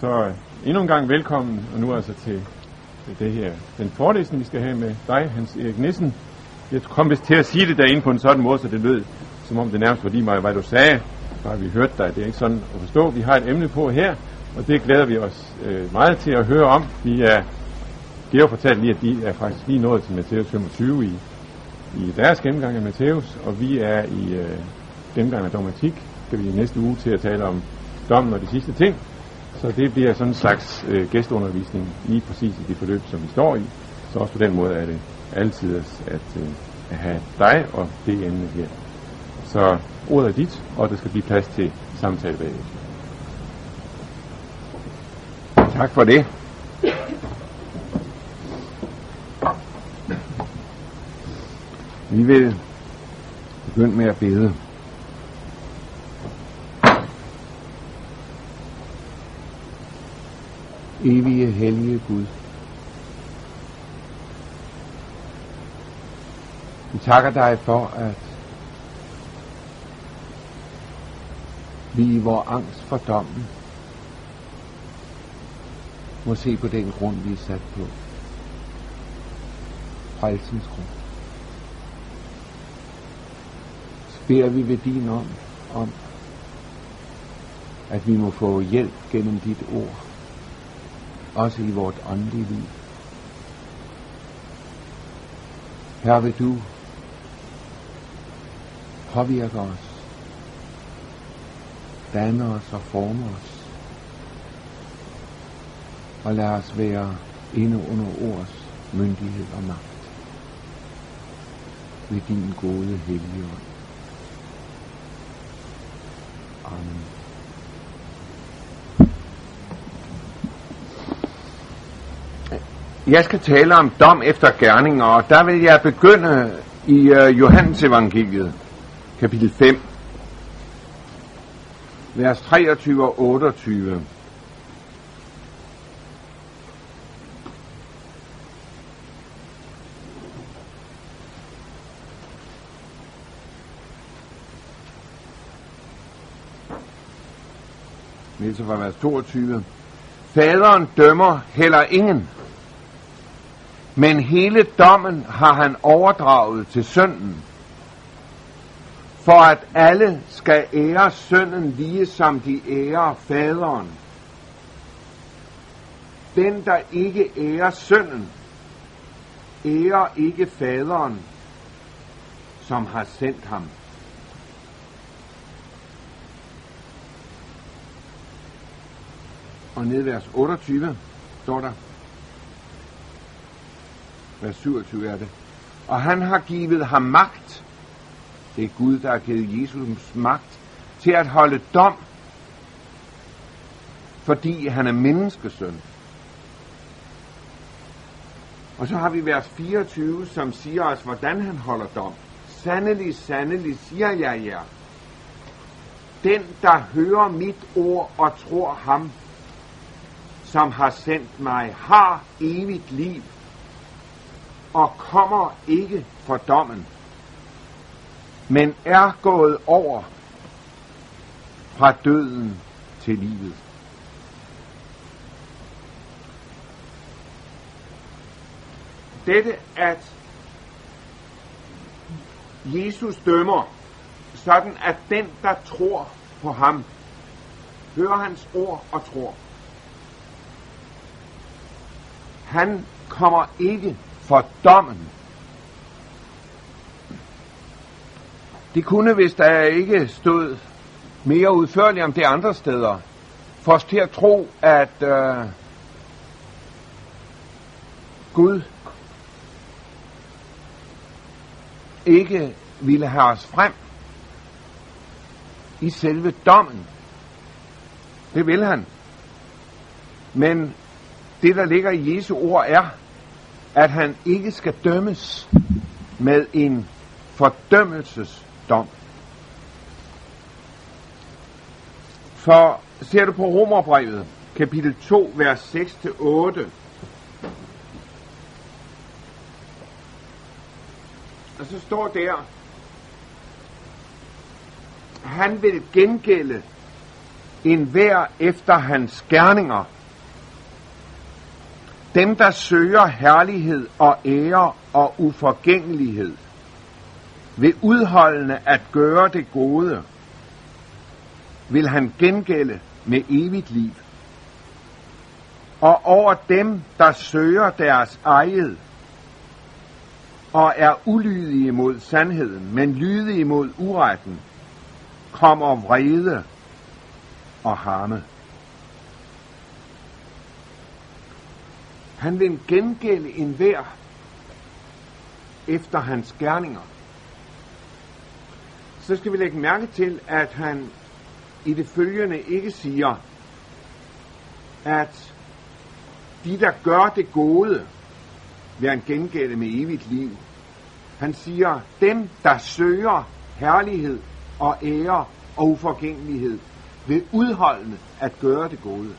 Så endnu en gang velkommen, og nu altså til, til det her, den forelæsning, vi skal have med dig, Hans Erik Nissen. Jeg kom vist til at sige det derinde på en sådan måde, så det lød, som om det nærmest var lige mig, hvad du sagde. Så vi hørte dig. Det er ikke sådan at forstå. Vi har et emne på her, og det glæder vi os øh, meget til at høre om. Vi er, Georg fortalte lige, at de er faktisk lige nået til Matthæus 25 i, i deres gennemgang af Matthæus, og vi er i øh, gennemgang af dogmatik. Skal vi i næste uge til at tale om dommen og de sidste ting. Så det bliver sådan en slags øh, gæsteundervisning lige præcis i det forløb, som vi står i. Så også på den måde er det altid at, øh, at have dig og det emne her. Så ordet er dit, og der skal blive plads til samtale bagefter. Tak for det. Vi vil begynde med at bede. Evige, hellige Gud. Vi takker dig for, at vi i vores angst for dommen må se på den grund, vi er sat på. Frelsens grund. Så beder vi ved din om, om, at vi må få hjælp gennem dit ord, også i vort åndelige liv. Her vil du påvirke os, danne os og forme os, og lad os være inde under ords myndighed og magt ved din gode hellige ånd. Amen. Jeg skal tale om dom efter gerninger, og der vil jeg begynde i uh, Johannes evangeliet, kapitel 5, vers 23 og 28. læser fra vers 22. Faderen dømmer heller ingen, men hele dommen har han overdraget til sønnen, for at alle skal ære sønnen lige som de ærer faderen. Den, der ikke ærer sønnen, ærer ikke faderen, som har sendt ham. Og ned vers 28 står der, vers 27 er det, og han har givet ham magt, det er Gud, der har givet Jesus magt, til at holde dom, fordi han er menneskesøn. Og så har vi vers 24, som siger os, hvordan han holder dom. Sandelig, sandelig, siger jeg jer. Den, der hører mit ord og tror ham, som har sendt mig, har evigt liv og kommer ikke for dommen, men er gået over fra døden til livet. Dette, at Jesus dømmer, sådan at den, der tror på ham, hører hans ord og tror, han kommer ikke for dommen. Det kunne, hvis der ikke stod mere udførligt om det andre steder, få os til at tro, at øh, Gud ikke ville have os frem i selve dommen. Det vil han. Men det, der ligger i Jesu ord, er, at han ikke skal dømmes med en fordømmelsesdom. For ser du på Romerbrevet, kapitel 2, vers 6-8, og så står der, han vil gengælde en hver efter hans gerninger. Dem, der søger herlighed og ære og uforgængelighed, ved udholdende at gøre det gode, vil han gengælde med evigt liv. Og over dem, der søger deres eget, og er ulydige mod sandheden, men lydige mod uretten, kommer vrede og harme. Han vil gengælde enhver efter hans gerninger. Så skal vi lægge mærke til, at han i det følgende ikke siger, at de, der gør det gode, vil han gengælde med evigt liv. Han siger, dem, der søger herlighed og ære og uforgængelighed, vil udholdende at gøre det gode.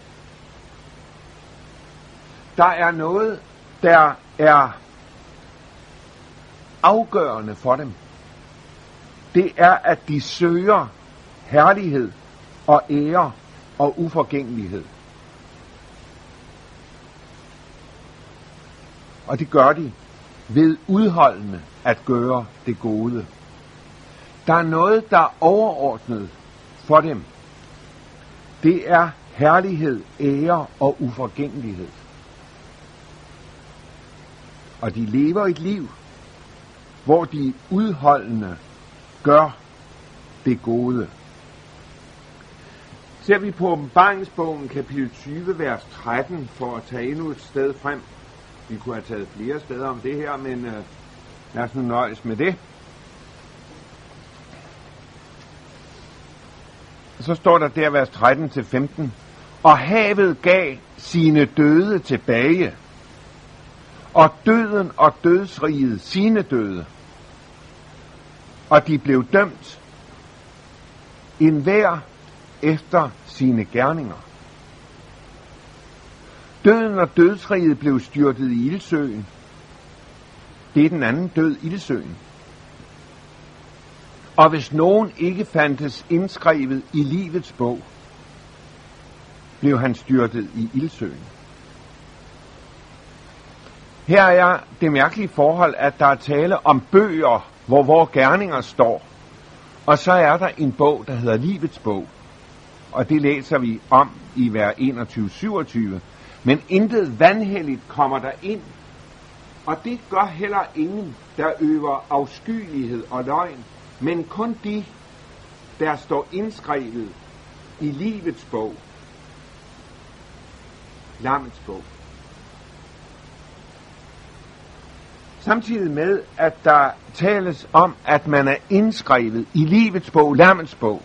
Der er noget, der er afgørende for dem. Det er, at de søger herlighed og ære og uforgængelighed. Og det gør de ved udholdende at gøre det gode. Der er noget, der er overordnet for dem. Det er herlighed, ære og uforgængelighed. Og de lever et liv, hvor de udholdende gør det gode. Ser vi på åbenbaringsbogen kapitel 20, vers 13, for at tage endnu et sted frem. Vi kunne have taget flere steder om det her, men øh, lad os nu nøjes med det. Så står der der vers 13 til 15. Og havet gav sine døde tilbage, og døden og dødsriget sine døde. Og de blev dømt, en hver efter sine gerninger. Døden og dødsriget blev styrtet i ildsøen. Det er den anden død, ildsøen. Og hvis nogen ikke fandtes indskrevet i livets bog, blev han styrtet i ildsøen. Her er det mærkelige forhold, at der er tale om bøger, hvor vores gerninger står. Og så er der en bog, der hedder Livets bog. Og det læser vi om i hver 21-27. Men intet vandhelligt kommer der ind. Og det gør heller ingen, der øver afskyelighed og løgn men kun de, der står indskrevet i livets bog, lammets bog. Samtidig med, at der tales om, at man er indskrevet i livets bog, lammens bog,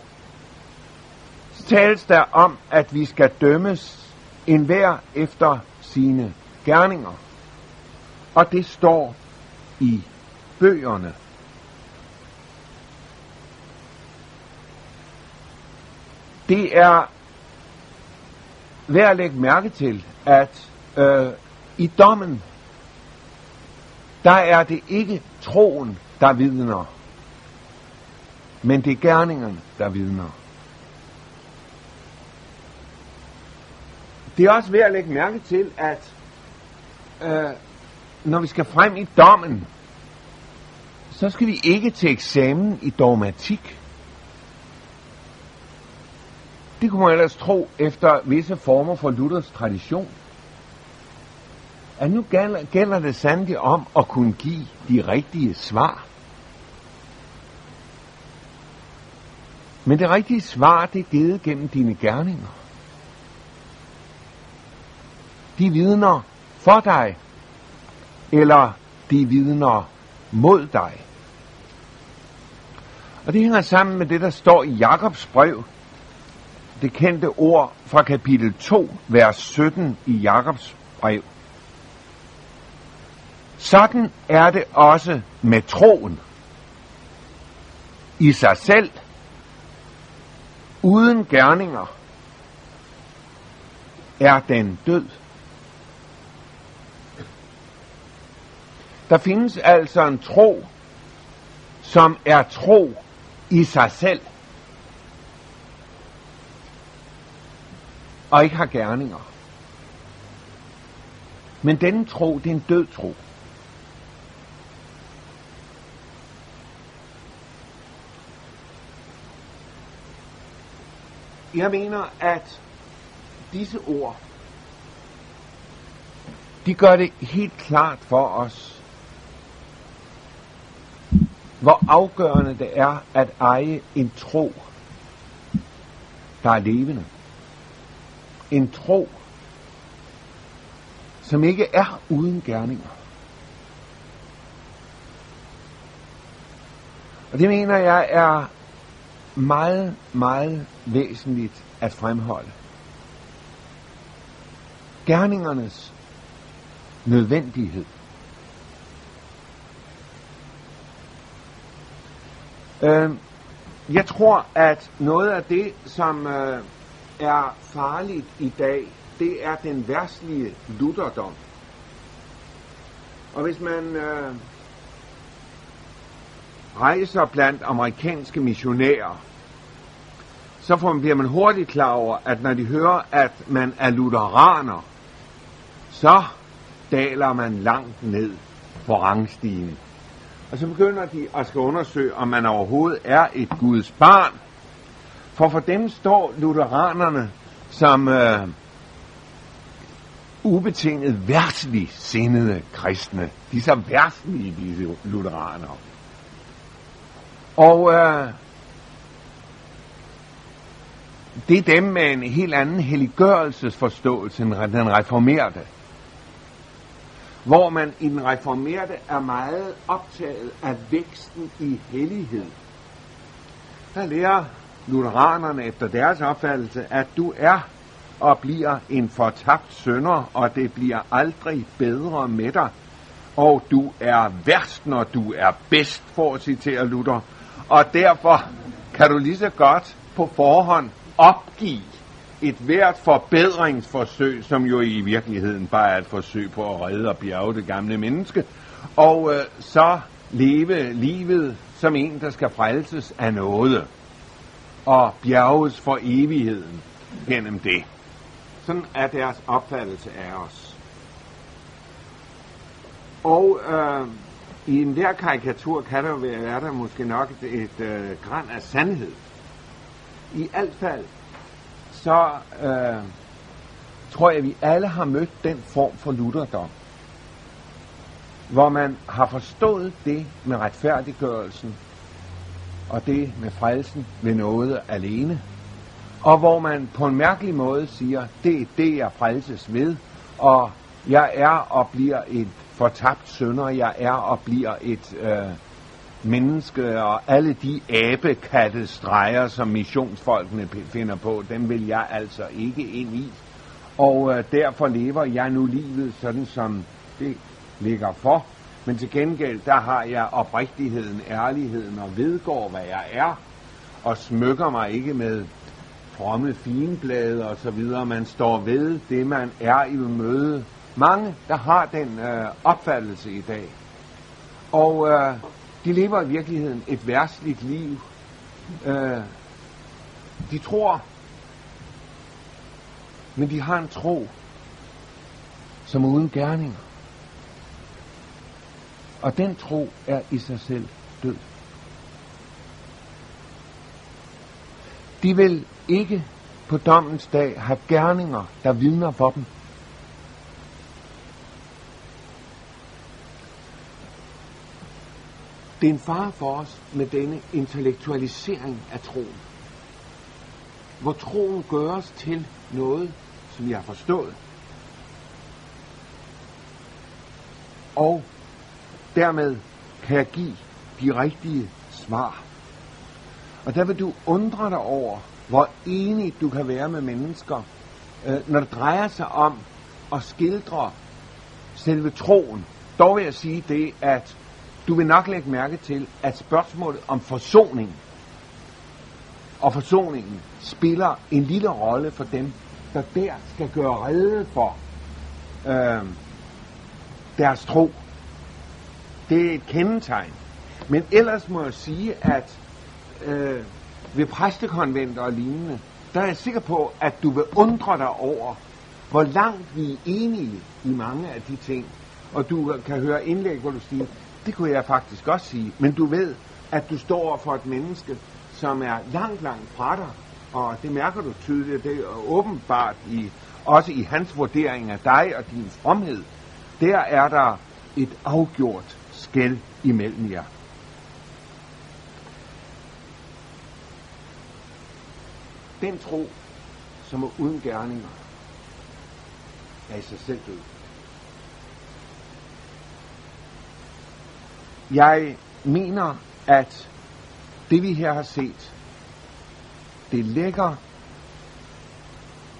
så tales der om, at vi skal dømmes enhver efter sine gerninger. Og det står i bøgerne Det er værd at lægge mærke til, at øh, i dommen, der er det ikke troen, der vidner, men det er gerningerne, der vidner. Det er også værd at lægge mærke til, at øh, når vi skal frem i dommen, så skal vi ikke til eksamen i dogmatik. Det kunne man ellers tro efter visse former for Luthers tradition. At nu gælder, gælder det sandelig om at kunne give de rigtige svar. Men det rigtige svar, det er givet gennem dine gerninger. De vidner for dig, eller de vidner mod dig. Og det hænger sammen med det, der står i Jakobs brev, det kendte ord fra kapitel 2, vers 17 i Jakobs brev. Sådan er det også med troen. I sig selv, uden gerninger, er den død. Der findes altså en tro, som er tro i sig selv. og ikke har gerninger. Men denne tro, det er en død tro. Jeg mener, at disse ord, de gør det helt klart for os, hvor afgørende det er at eje en tro, der er levende. En tro, som ikke er uden gerninger. Og det mener jeg er meget, meget væsentligt at fremholde. Gerningernes nødvendighed. Øh, jeg tror, at noget af det, som øh, er farligt i dag, det er den værstlige lutherdom. Og hvis man øh, rejser blandt amerikanske missionærer, så får man, bliver man hurtigt klar over, at når de hører, at man er lutheraner, så daler man langt ned på rangstigen. Og så begynder de at skal undersøge, om man overhovedet er et Guds barn. For for dem står lutheranerne som øh, ubetinget værtslig sindede kristne. De er så værtslige, disse lutheranere. Og øh, det er dem med en helt anden helliggørelsesforståelse end den reformerte. Hvor man i den reformerte er meget optaget af væksten i hellighed. Der lærer lutheranerne efter deres opfattelse, at du er og bliver en fortabt sønder, og det bliver aldrig bedre med dig. Og du er værst, når du er bedst, for at citere Luther. Og derfor kan du lige så godt på forhånd opgive et hvert forbedringsforsøg, som jo i virkeligheden bare er et forsøg på at redde og bjerge det gamle menneske, og øh, så leve livet som en, der skal frelses af noget, og bjerges for evigheden gennem det. Sådan er deres opfattelse af os. Og øh, i enhver karikatur kan der være, er der måske nok et, et øh, græn af sandhed. I alt fald, så øh, tror jeg, at vi alle har mødt den form for lutherdom, hvor man har forstået det med retfærdiggørelsen, og det med frelsen ved noget alene, og hvor man på en mærkelig måde siger, det er det, jeg frelses ved, og jeg er og bliver et fortabt sønder, jeg er og bliver et øh, menneske, og alle de abekatte streger, som missionsfolkene finder på, dem vil jeg altså ikke ind i. Og øh, derfor lever jeg nu livet sådan, som det ligger for. Men til gengæld, der har jeg oprigtigheden, ærligheden og vedgår, hvad jeg er, og smykker mig ikke med fromme finblade og så videre. Man står ved det, man er i møde. Mange, der har den øh, opfattelse i dag. Og øh, de lever i virkeligheden et værtsligt liv. Øh, de tror, men de har en tro, som er uden gerninger. Og den tro er i sig selv død. De vil ikke på dommens dag have gerninger, der vidner for dem. Det er en fare for os med denne intellektualisering af troen. Hvor troen gøres til noget, som jeg har forstået. Og dermed kan jeg give de rigtige svar. Og der vil du undre dig over, hvor enig du kan være med mennesker, øh, når det drejer sig om at skildre selve troen. Dog vil jeg sige det, at du vil nok lægge mærke til, at spørgsmålet om forsoning og forsoningen spiller en lille rolle for dem, der der skal gøre rede for øh, deres tro. Det er et kendetegn. Men ellers må jeg sige, at øh, ved præstekonventer og lignende, der er jeg sikker på, at du vil undre dig over, hvor langt vi er enige i mange af de ting. Og du kan høre indlæg, hvor du siger, det kunne jeg faktisk også sige, men du ved, at du står for et menneske, som er langt, langt fra dig, og det mærker du tydeligt, det er åbenbart i, også i hans vurdering af dig og din fromhed. Der er der et afgjort skæld imellem jer. Den tro, som er uden gerninger, er i sig selv død. Jeg mener, at det vi her har set, det lægger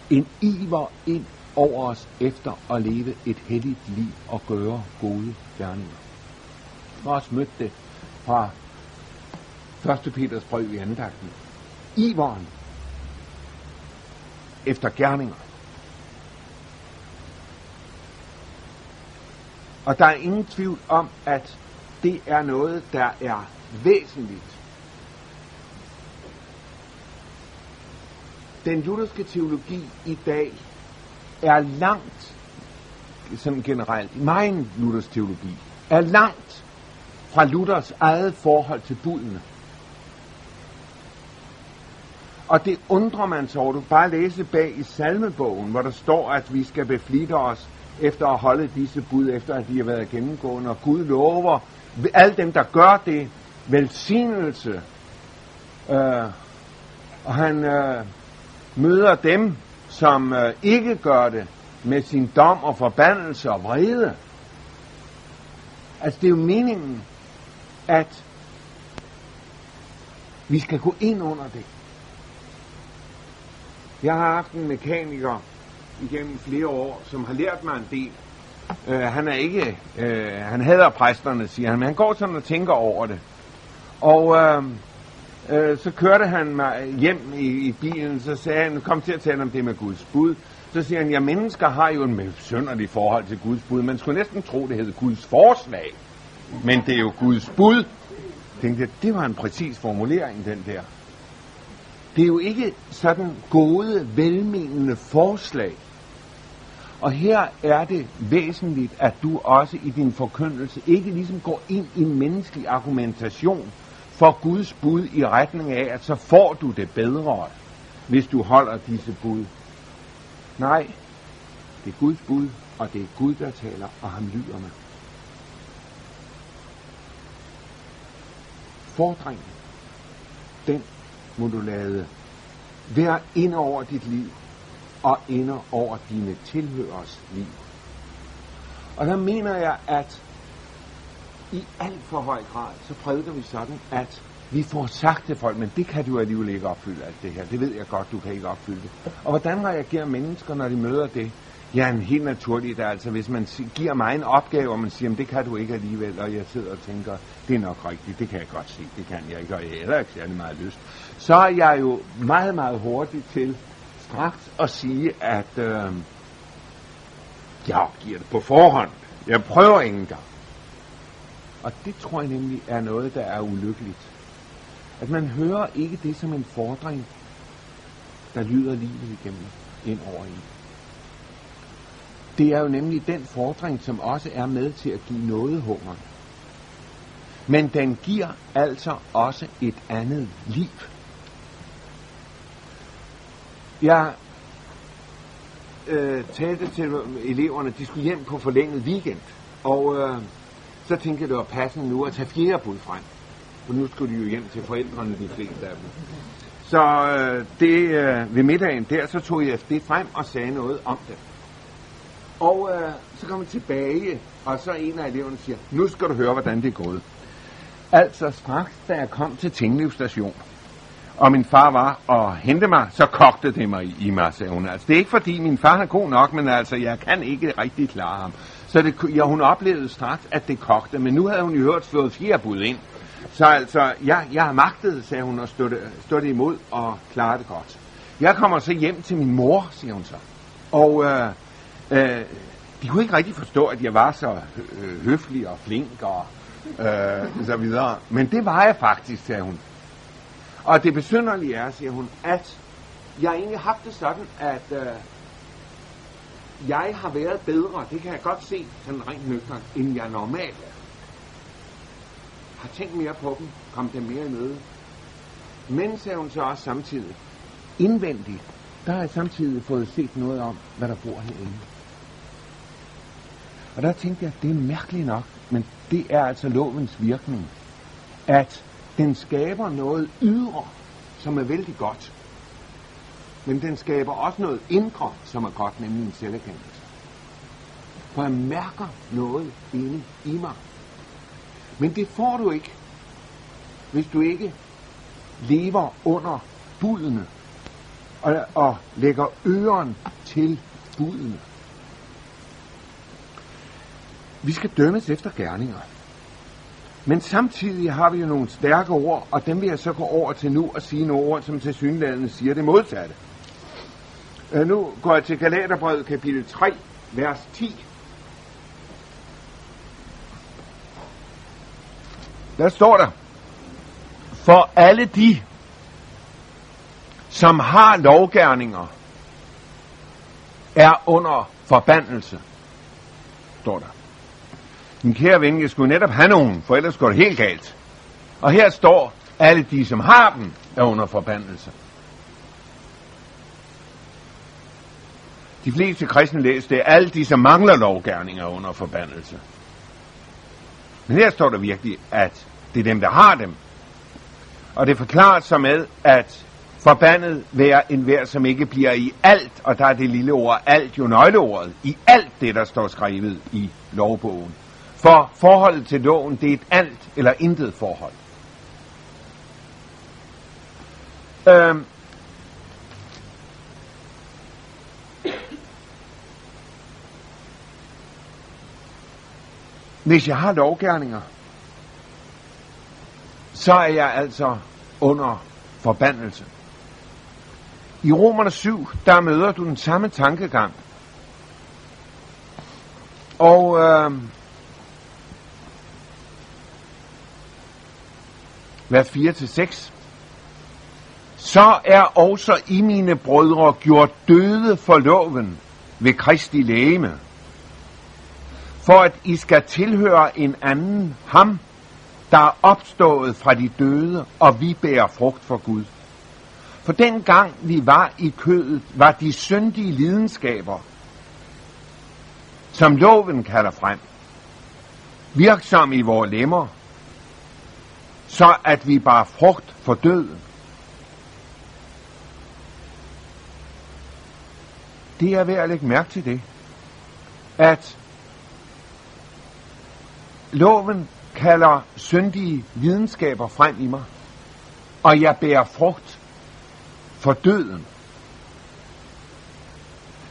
en iver ind over os efter at leve et helligt liv og gøre gode gerninger. Jeg har også mødt det fra 1. Peters brev i andagten. Iveren efter gerninger. Og der er ingen tvivl om, at det er noget, der er væsentligt. Den judiske teologi i dag er langt, sådan generelt, min Luthers teologi, er langt fra Luthers eget forhold til budene. Og det undrer man sig over. Du bare læse bag i salmebogen, hvor der står, at vi skal beflitte os efter at holde disse bud, efter at de har været gennemgående. Og Gud lover alle dem, der gør det, velsignelse. Øh, og han øh, møder dem, som øh, ikke gør det, med sin dom og forbandelse og vrede. Altså det er jo meningen, at vi skal gå ind under det. Jeg har haft en mekaniker igennem flere år, som har lært mig en del. Øh, han er ikke, Øh, han hader præsterne, siger han, men han går sådan og tænker over det. Og øh, øh, så kørte han mig hjem i, i bilen, så sagde han, kom til at tale om det med Guds bud. Så siger han, ja, mennesker har jo en sønderlig forhold til Guds bud. Man skulle næsten tro, det hed Guds forslag. Men det er jo Guds bud. Jeg tænkte, det var en præcis formulering, den der. Det er jo ikke sådan gode, velmenende forslag. Og her er det væsentligt, at du også i din forkyndelse ikke ligesom går ind i menneskelig argumentation for Guds bud i retning af, at så får du det bedre, hvis du holder disse bud. Nej, det er Guds bud, og det er Gud, der taler, og han lyder med. Fordringen, den må du lade være ind over dit liv og ind over dine tilhørers liv. Og der mener jeg, at i alt for høj grad, så prædiker vi sådan, at vi får sagt til folk, men det kan du alligevel ikke opfylde alt det her. Det ved jeg godt, du kan ikke opfylde det. Og hvordan reagerer mennesker, når de møder det? Ja, en helt naturligt, altså hvis man giver mig en opgave, og man siger, men det kan du ikke alligevel, og jeg sidder og tænker, det er nok rigtigt, det kan jeg godt se, det kan jeg ikke, og jeg har heller ikke særlig meget lyst. Så er jeg jo meget, meget hurtig til straks at sige, at øh, jeg giver det på forhånd. Jeg prøver ikke engang. Og det tror jeg nemlig er noget, der er ulykkeligt. At man hører ikke det som en fordring, der lyder livet igennem ind over en. Det er jo nemlig den fordring, som også er med til at give noget hunger. Men den giver altså også et andet liv. Jeg øh, talte til eleverne, de skulle hjem på forlænget weekend. Og øh, så tænkte jeg, det var passende nu at tage fjerde bud frem. For nu skulle de jo hjem til forældrene, de fleste af dem. Så øh, det, øh, ved middagen der, så tog jeg det frem og sagde noget om det. Og øh, så kom jeg tilbage, og så en af eleverne siger, nu skal du høre, hvordan det er gået. Altså straks, da jeg kom til Tinglev station, og min far var og hente mig, så kogte det mig i, mig, sagde hun. Altså, det er ikke fordi min far er god nok, men altså, jeg kan ikke rigtig klare ham. Så det, ja, hun oplevede straks, at det kogte, men nu havde hun jo hørt slået fjerbud ind. Så altså, jeg, jeg har magtet, sagde hun, og stod det, stod det imod og klarede det godt. Jeg kommer så hjem til min mor, siger hun så. Og øh, øh, de kunne ikke rigtig forstå, at jeg var så øh, høflig og flink og øh, så videre. Men det var jeg faktisk, sagde hun. Og det besynderlige er, siger hun, at jeg egentlig har haft det sådan, at øh, jeg har været bedre, det kan jeg godt se, sådan rent nøgteren, end jeg normalt er. Har tænkt mere på dem, kom dem mere i møde. Men, sagde hun så også samtidig, indvendigt, der har jeg samtidig fået set noget om, hvad der bor herinde. Og der tænkte jeg, det er mærkeligt nok, men det er altså lovens virkning, at den skaber noget ydre, som er vældig godt. Men den skaber også noget indre, som er godt, nemlig en selverkendelse. For jeg mærker noget inde i mig. Men det får du ikke, hvis du ikke lever under budene og, og lægger øren til budene. Vi skal dømmes efter gerninger. Men samtidig har vi jo nogle stærke ord, og dem vil jeg så gå over til nu og sige nogle ord, som til synlædende siger det modsatte. Øh, nu går jeg til Galaterbrevet kapitel 3, vers 10. Der står der, for alle de, som har lovgærninger, er under forbandelse, står der. Min kære ven, jeg skulle netop have nogen, for ellers går det helt galt. Og her står, alle de, som har dem, er under forbandelse. De fleste kristne læser det, alle de, som mangler lovgærninger, er under forbandelse. Men her står der virkelig, at det er dem, der har dem. Og det forklarer så med, at forbandet være en vær, som ikke bliver i alt, og der er det lille ord alt jo nøgleordet, i alt det, der står skrevet i lovbogen. For forholdet til loven, det er et alt eller intet forhold. Øhm. Hvis jeg har lovgærninger, så er jeg altså under forbandelse. I Romerne 7, der møder du den samme tankegang. Og øh, vers 4-6. Så er også I mine brødre gjort døde for loven ved Kristi lægeme, for at I skal tilhøre en anden ham, der er opstået fra de døde, og vi bærer frugt for Gud. For den gang vi var i kødet, var de syndige lidenskaber, som loven kalder frem, virksom i vores lemmer, så at vi bar frugt for døden. Det er værd at lægge mærke til det, at loven kalder syndige videnskaber frem i mig, og jeg bærer frugt for døden.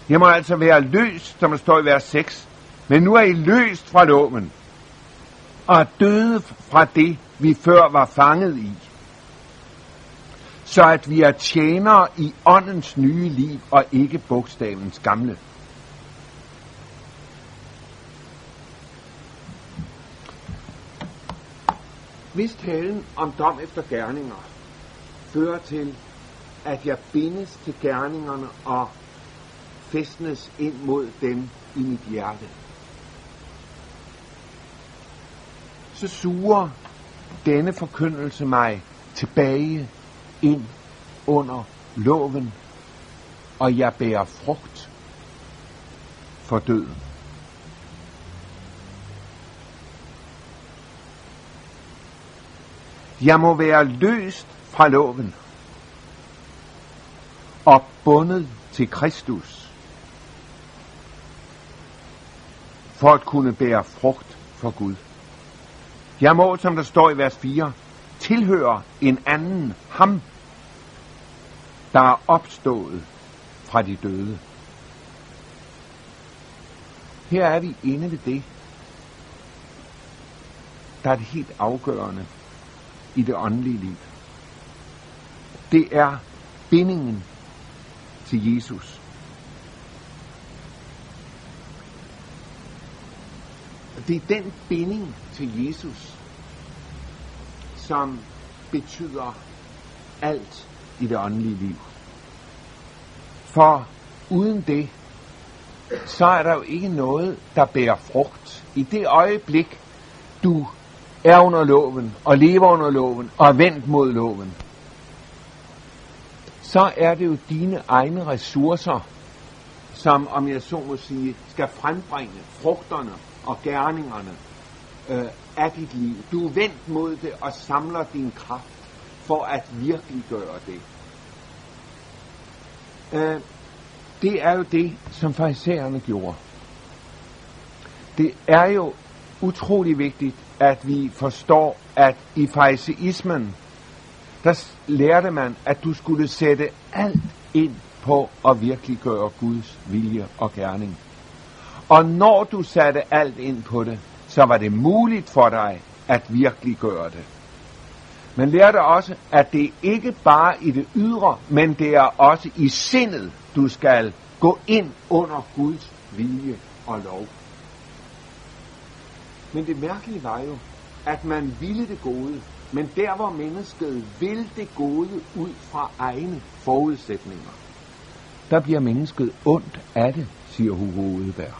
Jeg må altså være løst, som der står i vers 6, men nu er I løst fra loven, og døde fra det, vi før var fanget i. Så at vi er tjenere i åndens nye liv, og ikke bogstavens gamle. Hvis talen om dom efter gerninger fører til, at jeg bindes til gerningerne og festnes ind mod dem i mit hjerte, så suger denne forkyndelse mig tilbage ind under loven, og jeg bærer frugt for døden. Jeg må være løst fra loven og bundet til Kristus for at kunne bære frugt for Gud. Jeg må, som der står i vers 4, tilhøre en anden ham, der er opstået fra de døde. Her er vi inde ved det, der er det helt afgørende i det åndelige liv. Det er bindingen til Jesus. Det er den binding til Jesus, som betyder alt i det åndelige liv. For uden det, så er der jo ikke noget, der bærer frugt. I det øjeblik, du er under loven, og lever under loven, og er vendt mod loven, så er det jo dine egne ressourcer, som, om jeg så må sige, skal frembringe frugterne og gerningerne øh, af dit liv. Du er vendt mod det og samler din kraft for at virkelig gøre det. Øh, det er jo det, som farisæerne gjorde. Det er jo utrolig vigtigt, at vi forstår, at i fariseismen, der lærte man, at du skulle sætte alt ind på at virkelig gøre Guds vilje og gerning. Og når du satte alt ind på det, så var det muligt for dig at virkelig gøre det. Man lærte også, at det ikke bare i det ydre, men det er også i sindet, du skal gå ind under Guds vilje og lov. Men det mærkelige var jo, at man ville det gode, men der hvor mennesket vil det gode ud fra egne forudsætninger, der bliver mennesket ondt af det, siger Hugo Udeberg.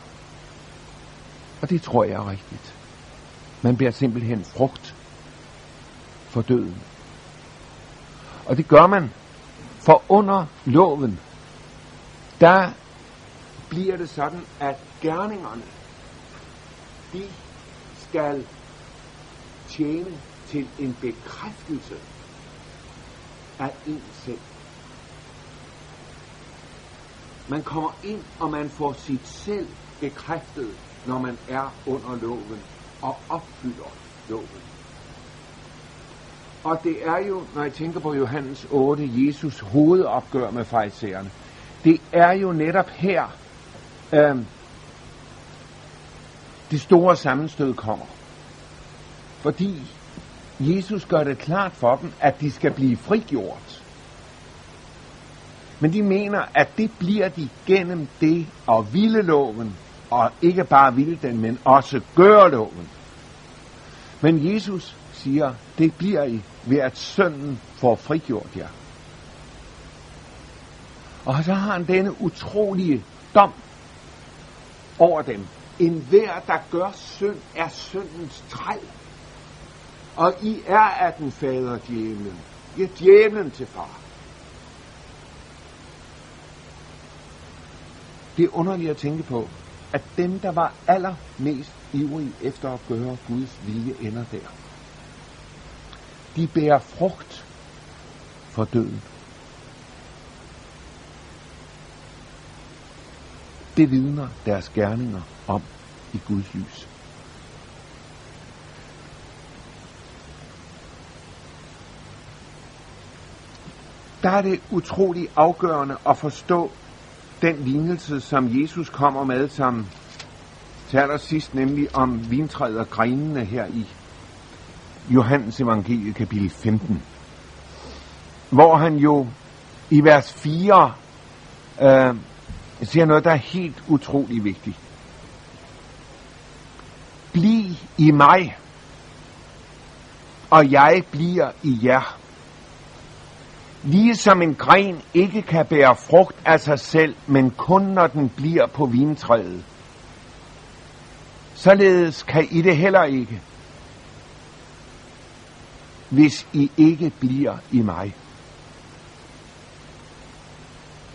Og det tror jeg er rigtigt. Man bliver simpelthen frugt for døden. Og det gør man, for under loven, der bliver det sådan, at gerningerne, de skal tjene til en bekræftelse af en selv. Man kommer ind, og man får sit selv bekræftet, når man er under loven og opfylder loven. Og det er jo, når jeg tænker på Johannes 8, Jesus hovedopgør med fejlsagerne, det er jo netop her, øh, det store sammenstød kommer. Fordi Jesus gør det klart for dem, at de skal blive frigjort. Men de mener, at det bliver de gennem det at ville loven, og ikke bare ville den, men også gøre loven. Men Jesus siger, det bliver I ved at sønnen får frigjort jer. Og så har han denne utrolige dom over dem. En hver, der gør synd, er syndens træl. Og I er af den fader djævlen. I er djævlen til far. Det er underligt at tænke på, at dem, der var allermest ivrige efter at gøre Guds vilje, ender der. De bærer frugt for døden. Det vidner deres gerninger om i Guds lys. Der er det utrolig afgørende at forstå den lignelse, som Jesus kommer med, som taler sidst nemlig om vintræet og grenene her i Johannes evangelie kapitel 15, hvor han jo i vers 4 øh, siger noget, der er helt utrolig vigtigt. Bliv i mig, og jeg bliver i jer. Ligesom en gren ikke kan bære frugt af sig selv, men kun når den bliver på vintræet. Således kan I det heller ikke, hvis I ikke bliver i mig.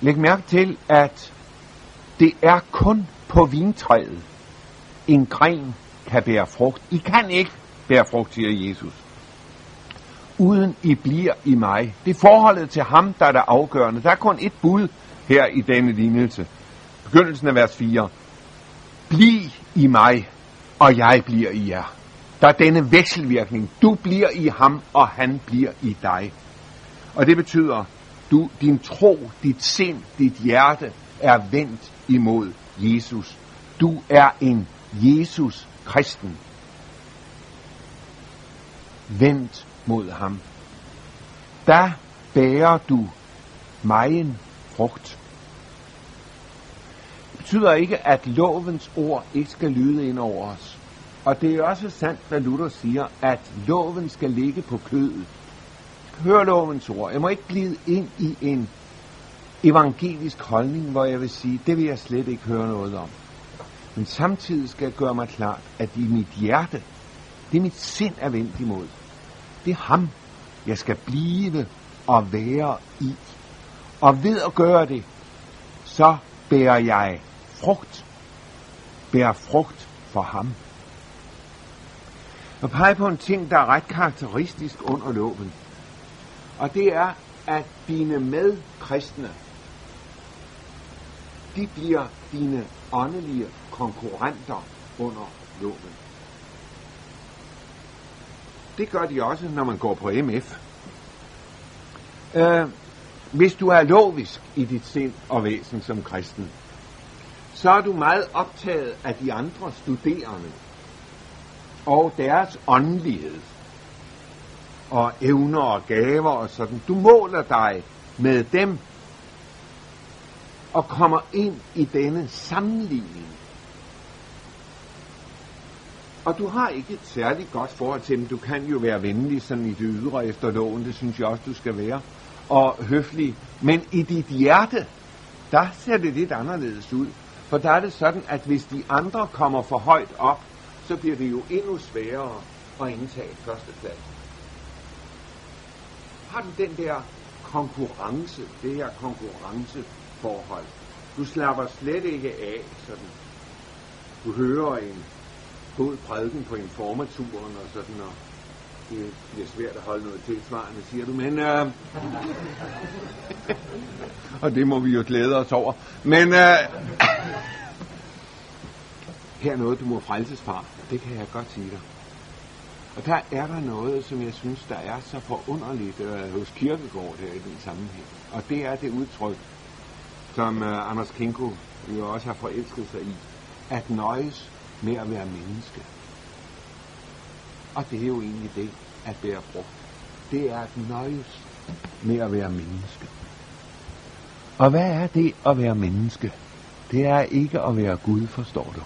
Læg mærke til, at det er kun på vintræet, en gren kan bære frugt. I kan ikke bære frugt, siger Jesus uden I bliver i mig. Det er forholdet til ham, der er det afgørende. Der er kun et bud her i denne lignelse. Begyndelsen af vers 4. Bliv i mig, og jeg bliver i jer. Der er denne vekselvirkning. Du bliver i ham, og han bliver i dig. Og det betyder, du, din tro, dit sind, dit hjerte er vendt imod Jesus. Du er en Jesus-kristen. Vendt mod ham. Der bærer du megen frugt. Det betyder ikke, at lovens ord ikke skal lyde ind over os. Og det er også sandt, hvad Luther siger, at loven skal ligge på kødet. Hør lovens ord. Jeg må ikke glide ind i en evangelisk holdning, hvor jeg vil sige, det vil jeg slet ikke høre noget om. Men samtidig skal jeg gøre mig klart, at i mit hjerte, det er mit sind er vendt imod. Det er ham, jeg skal blive og være i. Og ved at gøre det, så bærer jeg frugt. Bærer frugt for ham. Og pege på en ting, der er ret karakteristisk under loven. Og det er, at dine medkristne, de bliver dine åndelige konkurrenter under loven. Det gør de også, når man går på MF. Øh, hvis du er lovisk i dit sind og væsen som kristen, så er du meget optaget af de andre studerende og deres åndelighed og evner og gaver og sådan. Du måler dig med dem og kommer ind i denne sammenligning. Og du har ikke et særligt godt forhold til dem. Du kan jo være venlig sådan i det ydre efter loven, det synes jeg også, du skal være. Og høflig. Men i dit hjerte, der ser det lidt anderledes ud. For der er det sådan, at hvis de andre kommer for højt op, så bliver det jo endnu sværere at indtage førstepladsen. Har du den der konkurrence, det her konkurrenceforhold. Du slapper slet ikke af sådan. Du hører en god prædiken på informaturen og sådan, og det bliver svært at holde noget tilsvarende, siger du, men øh, og det må vi jo glæde os over. Men øh, her er noget, du må frelses fra. Det kan jeg godt sige dig. Og der er der noget, som jeg synes, der er så forunderligt øh, hos Kirkegård her i den sammenhæng. Og det er det udtryk, som øh, Anders Kinko jo også har forelsket sig i. At nøjes med at være menneske. Og det er jo egentlig det, at bære frugt. Det er at nøjes med at være menneske. Og hvad er det at være menneske? Det er ikke at være Gud, forstår du.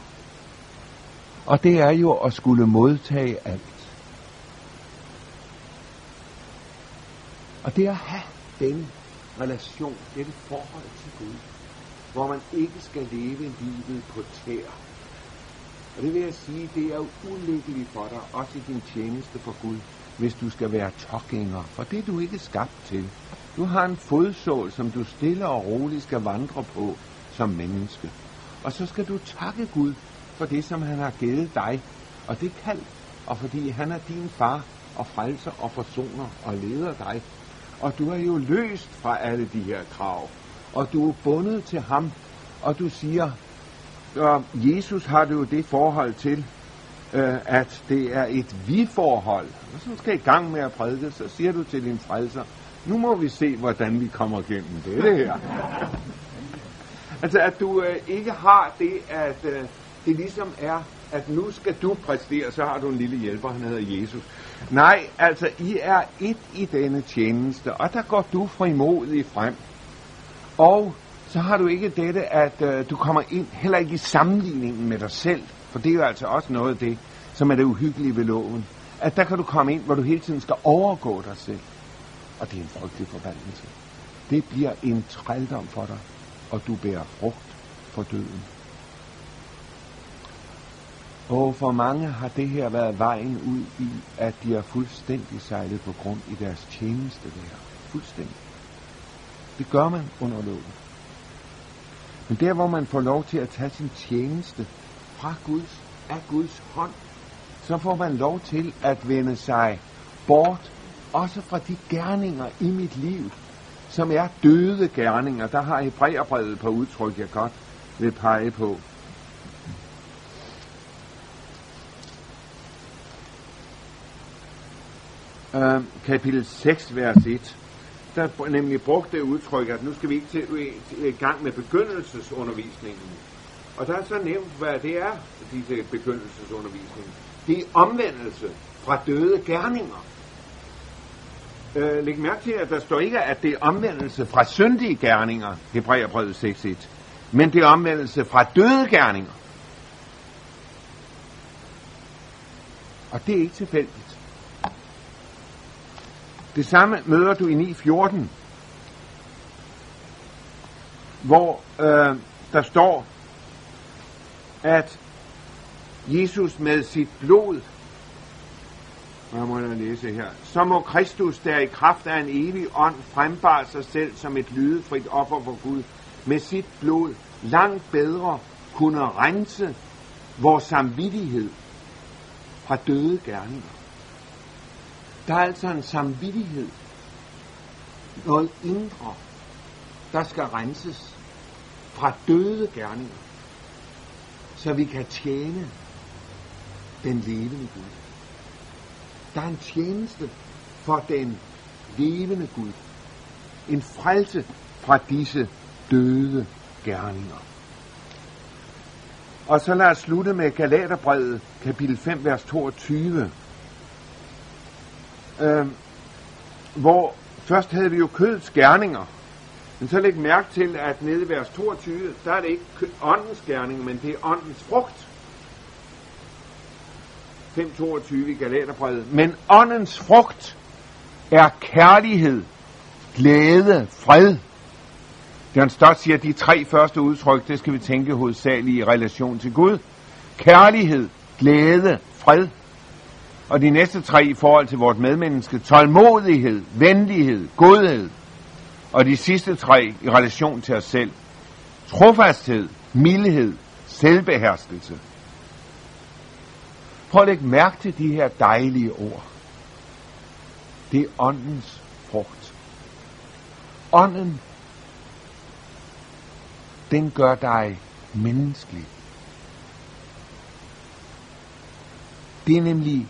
Og det er jo at skulle modtage alt. Og det er at have den relation, dette forhold til Gud, hvor man ikke skal leve livet på tær. Og det vil jeg sige, det er ulykkeligt for dig, også i din tjeneste for Gud, hvis du skal være tokgænger, for det er du ikke skabt til. Du har en fodsål, som du stille og roligt skal vandre på som menneske. Og så skal du takke Gud for det, som han har givet dig, og det kald, og fordi han er din far og frelser og forsoner og leder dig. Og du er jo løst fra alle de her krav, og du er bundet til ham, og du siger, og Jesus har du jo det forhold til, øh, at det er et vi-forhold. Og så skal i gang med at prædike, så siger du til din frelser, nu må vi se, hvordan vi kommer igennem det, det her. altså, at du øh, ikke har det, at øh, det ligesom er, at nu skal du præstere, så har du en lille hjælper, han hedder Jesus. Nej, altså, I er et i denne tjeneste, og der går du frimodigt frem. Og så har du ikke dette, at øh, du kommer ind heller ikke i sammenligningen med dig selv, for det er jo altså også noget af det, som er det uhyggelige ved loven. At der kan du komme ind, hvor du hele tiden skal overgå dig selv. Og det er en frygtelig forbandelse. Det bliver en trældom for dig, og du bærer frugt for døden. Og for mange har det her været vejen ud i, at de har fuldstændig sejlet på grund i deres tjeneste der. Fuldstændig. Det gør man under loven. Men der, hvor man får lov til at tage sin tjeneste fra Guds, af Guds hånd, så får man lov til at vende sig bort, også fra de gerninger i mit liv, som er døde gerninger. Der har Hebræerbrevet på udtryk, jeg godt vil pege på. Uh, kapitel 6, vers 1 der nemlig brugte det udtryk, at nu skal vi ikke til, øh, i øh, gang med begyndelsesundervisningen. Og der er så nævnt, hvad det er, disse begyndelsesundervisning. Det er omvendelse fra døde gerninger. Øh, læg mærke til, at der står ikke, at det er omvendelse fra syndige gerninger, Hebræerbrevet 6.1, men det er omvendelse fra døde gerninger. Og det er ikke tilfældigt. Det samme møder du i 9.14. hvor øh, der står, at Jesus med sit blod, jeg må jeg læse her, så må Kristus der i kraft af en evig ånd frembare sig selv som et lydefrit offer for Gud, med sit blod langt bedre kunne rense vores samvittighed fra døde gerninger. Der er altså en samvittighed, noget indre, der skal renses fra døde gerninger, så vi kan tjene den levende Gud. Der er en tjeneste for den levende Gud. En frelse fra disse døde gerninger. Og så lad os slutte med Galaterbrevet, kapitel 5, vers 22. Øh, hvor først havde vi jo kødets gerninger, men så læg mærke til, at nede i vers 22, der er det ikke åndens gerning, men det er åndens frugt. 5.22 i Galaterbrevet. Men åndens frugt er kærlighed, glæde, fred. John Stott siger, at de tre første udtryk, det skal vi tænke hovedsageligt i relation til Gud. Kærlighed, glæde, fred. Og de næste tre i forhold til vores medmenneske, tålmodighed, venlighed, godhed. Og de sidste tre i relation til os selv, trofasthed, mildhed, selvbeherskelse. Prøv at lægge mærke til de her dejlige ord. Det er åndens frugt. Ånden, den gør dig menneskelig. Det er nemlig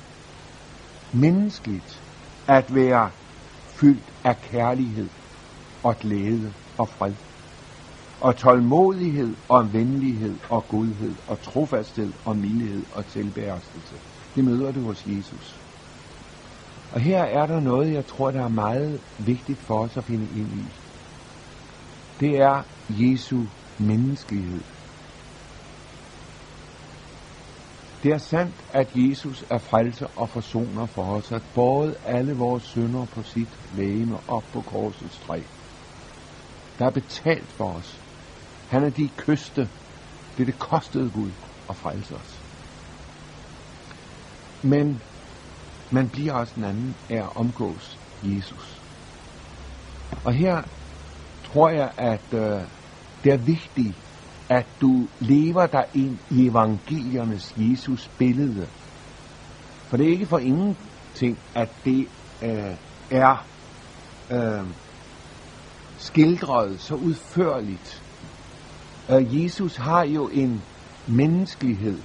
menneskeligt at være fyldt af kærlighed og glæde og fred. Og tålmodighed og venlighed og godhed og trofasthed og mildhed og tilbærestelse. Det møder du hos Jesus. Og her er der noget, jeg tror, der er meget vigtigt for os at finde ind i. Det er Jesu menneskelighed. Det er sandt, at Jesus er frelser og forsoner for os, at både alle vores synder på sit lægeme op på korsets træ. Der er betalt for os. Han er de kyste. Det det kostede Gud at frelse os. Men man bliver også en anden af at omgås Jesus. Og her tror jeg, at øh, det er vigtigt, at du lever dig ind i evangeliernes Jesus billede. For det er ikke for ingenting, at det øh, er øh, skildret så udførligt. Øh, Jesus har jo en menneskelighed,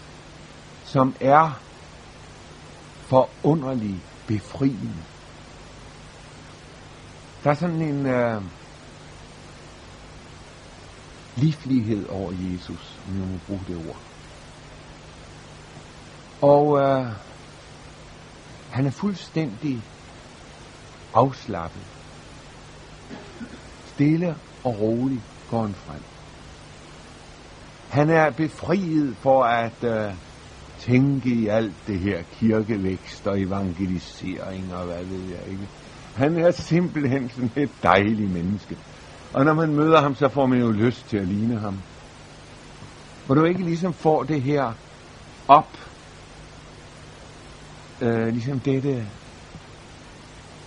som er forunderlig befriende. Der er sådan en øh, livlighed over Jesus, om jeg må bruge det ord. Og øh, han er fuldstændig afslappet. Stille og roligt går han frem. Han er befriet for at øh, tænke i alt det her kirkevækst og evangelisering og hvad ved jeg ikke. Han er simpelthen sådan et dejligt menneske. Og når man møder ham, så får man jo lyst til at ligne ham. Hvor du ikke ligesom får det her op, øh, ligesom dette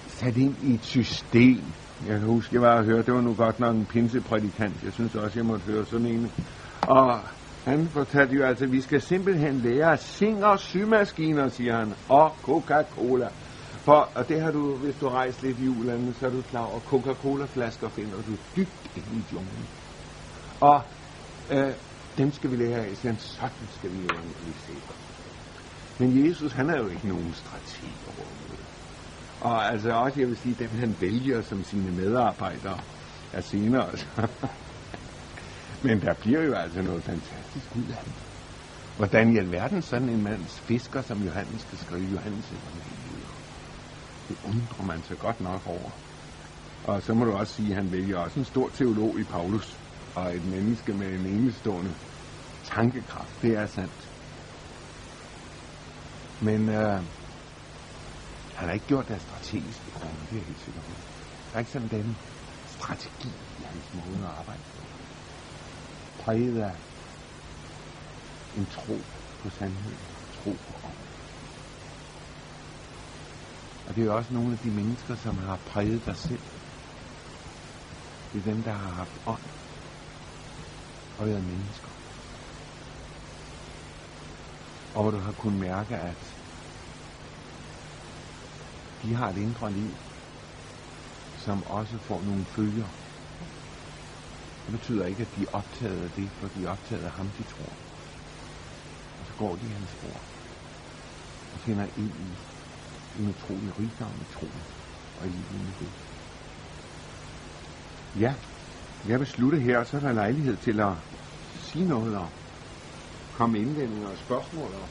sat ind i et system. Jeg kan huske, jeg var og høre, det var nu godt nok en pinseprædikant. Jeg synes også, jeg måtte høre sådan en. Og han fortalte jo altså, at vi skal simpelthen lære singer, symaskiner, siger han, og Coca-Cola. For, og det har du, hvis du rejser lidt i julandet, så er du klar over, Coca-Cola-flasker finder du dybt inde i junglen. Og øh, dem skal vi lære af, så sådan skal vi evangelisere. Men Jesus, han er jo ikke nogen strateg overhovedet. Og altså også, jeg vil sige, dem han vælger som sine medarbejdere er senere. Altså. Men der bliver jo altså noget fantastisk ud af ham. Hvordan i alverden sådan en mands fisker som Johannes skal skrive Johannes evangelium, det undrer man sig godt nok over. Og så må du også sige, at han vælger også en stor teolog i Paulus, og et menneske med en enestående tankekraft. Det er sandt. Men øh, han har ikke gjort det af strategiske grunde, det er jeg helt sikker på. Der er ikke sådan den strategi i hans måde at arbejde på. præget af en tro på sandhed, tro på ånd. Og det er også nogle af de mennesker, som har præget dig selv. Det er dem, der har haft ånd og været mennesker. Og hvor du har kunnet mærke, at de har et indre liv, som også får nogle følger. Det betyder ikke, at de er optaget af det, for de er optaget af ham, de tror. Og så går de hans spor og finder ind i en utrolig rigdom i troen og i livet med Gud. Ja, jeg vil slutte her, og så er der lejlighed til at sige noget og komme indvendinger og spørgsmål. Og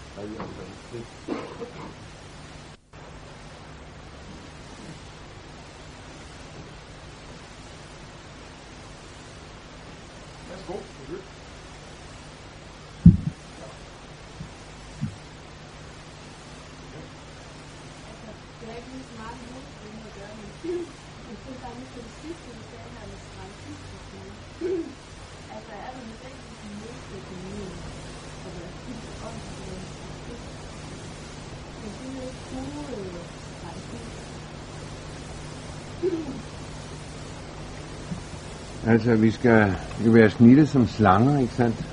Altså, vi skal jo være snittet som slanger, ikke sandt?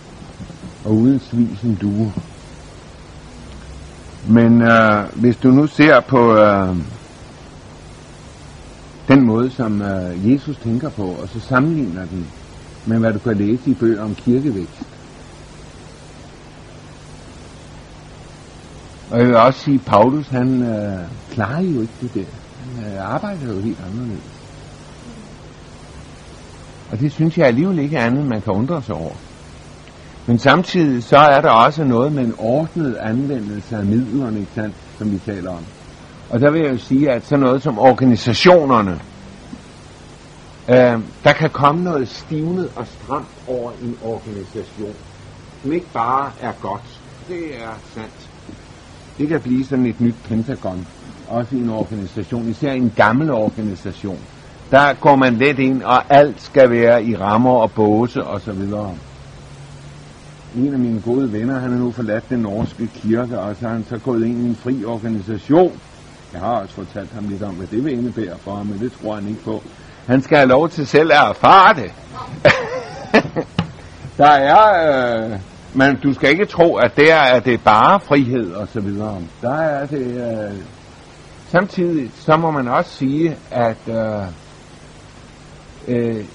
Og uden svig som duer. Men øh, hvis du nu ser på øh, den måde, som øh, Jesus tænker på, og så sammenligner den med, hvad du kan læse i bøger om kirkevækst. Og jeg vil også sige, at Paulus, han øh, klarer jo ikke det der. Han øh, arbejder jo helt anderledes. Og det synes jeg alligevel ikke er andet, man kan undre sig over. Men samtidig så er der også noget med en ordnet anvendelse af midlerne, ikke sandt, som vi taler om. Og der vil jeg jo sige, at sådan noget som organisationerne, øh, der kan komme noget stivnet og stramt over en organisation, som ikke bare er godt. Det er sandt. Det kan blive sådan et nyt Pentagon, også i en organisation, især en gammel organisation. Der går man let ind, og alt skal være i rammer og båse og så videre. En af mine gode venner, han har nu forladt den norske kirke, og så er han så gået ind i en fri organisation. Jeg har også fortalt ham lidt om, hvad det vil indebære for ham, men det tror han ikke på. Han skal have lov til selv at erfare det. der er... Øh, men du skal ikke tro, at der er det bare frihed og så videre. Der er det... Øh, samtidig så må man også sige, at... Øh, øh,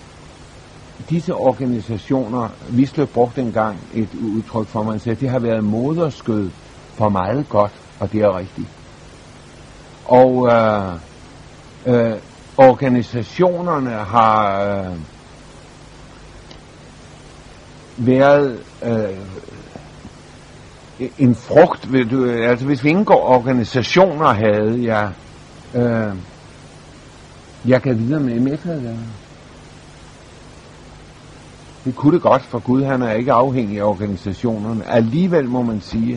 disse organisationer, Visle brugte engang et udtryk for mig, sagde, det har været moderskød for meget godt, og det er rigtigt. Og øh, øh, organisationerne har øh, været øh, en frugt, ved du, altså hvis vi indgår organisationer havde jeg, øh, jeg kan videre med MF havde været det kunne det godt, for Gud han er ikke afhængig af organisationerne. Alligevel må man sige,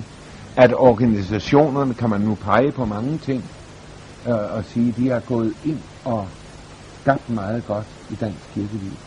at organisationerne kan man nu pege på mange ting, øh, og sige, at de har gået ind og skabt meget godt i dansk kirkeliv.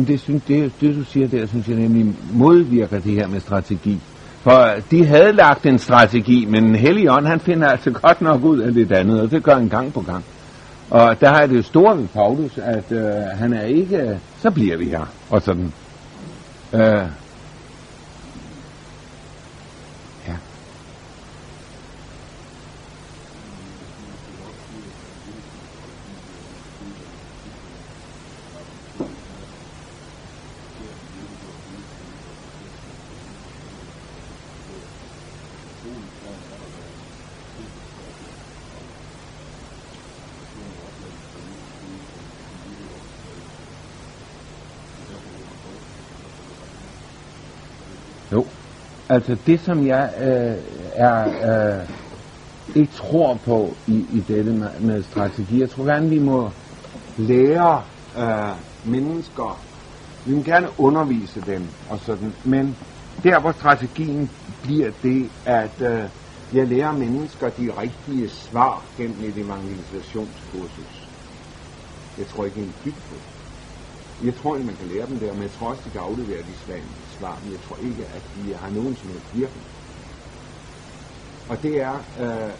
Jamen det, synes, det, det du siger der, synes jeg nemlig modvirker det her med strategi. For øh, de havde lagt en strategi, men Helligånd han finder altså godt nok ud af det andet, og det gør han gang på gang. Og der har det jo store ved Paulus, at øh, han er ikke, øh, så bliver vi her, og sådan. Øh, Altså det, som jeg øh, er, øh, ikke tror på i, i dette med, med strategi, jeg tror gerne, vi må lære øh, mennesker, vi må gerne undervise dem og sådan, men der hvor strategien bliver det, at øh, jeg lærer mennesker de rigtige svar gennem et evangelisationskursus. Jeg tror ikke, en dyb på jeg tror ikke, man kan lære dem der, men jeg tror også, de kan aflevere de svar, men jeg tror ikke, at de har nogen som helst virkning. Og det er, øh,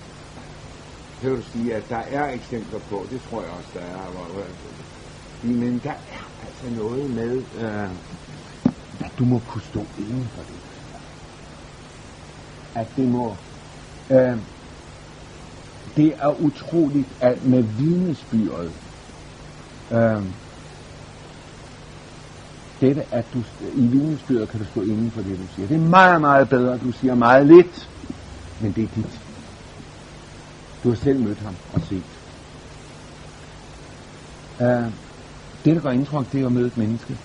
kan du sige, at der er eksempler på, det tror jeg også, der er, hvor, men der er altså noget med, øh, at du må kunne stå inden for det. At det må, øh, det er utroligt, at med vidnesbyret, øh, dette, at du i vidnesbyrdet kan du stå inden for det, du siger. Det er meget, meget bedre, du siger meget lidt, men det er dit. Du har selv mødt ham og set. Øh, uh, det, der gør indtryk, det er at møde et menneske,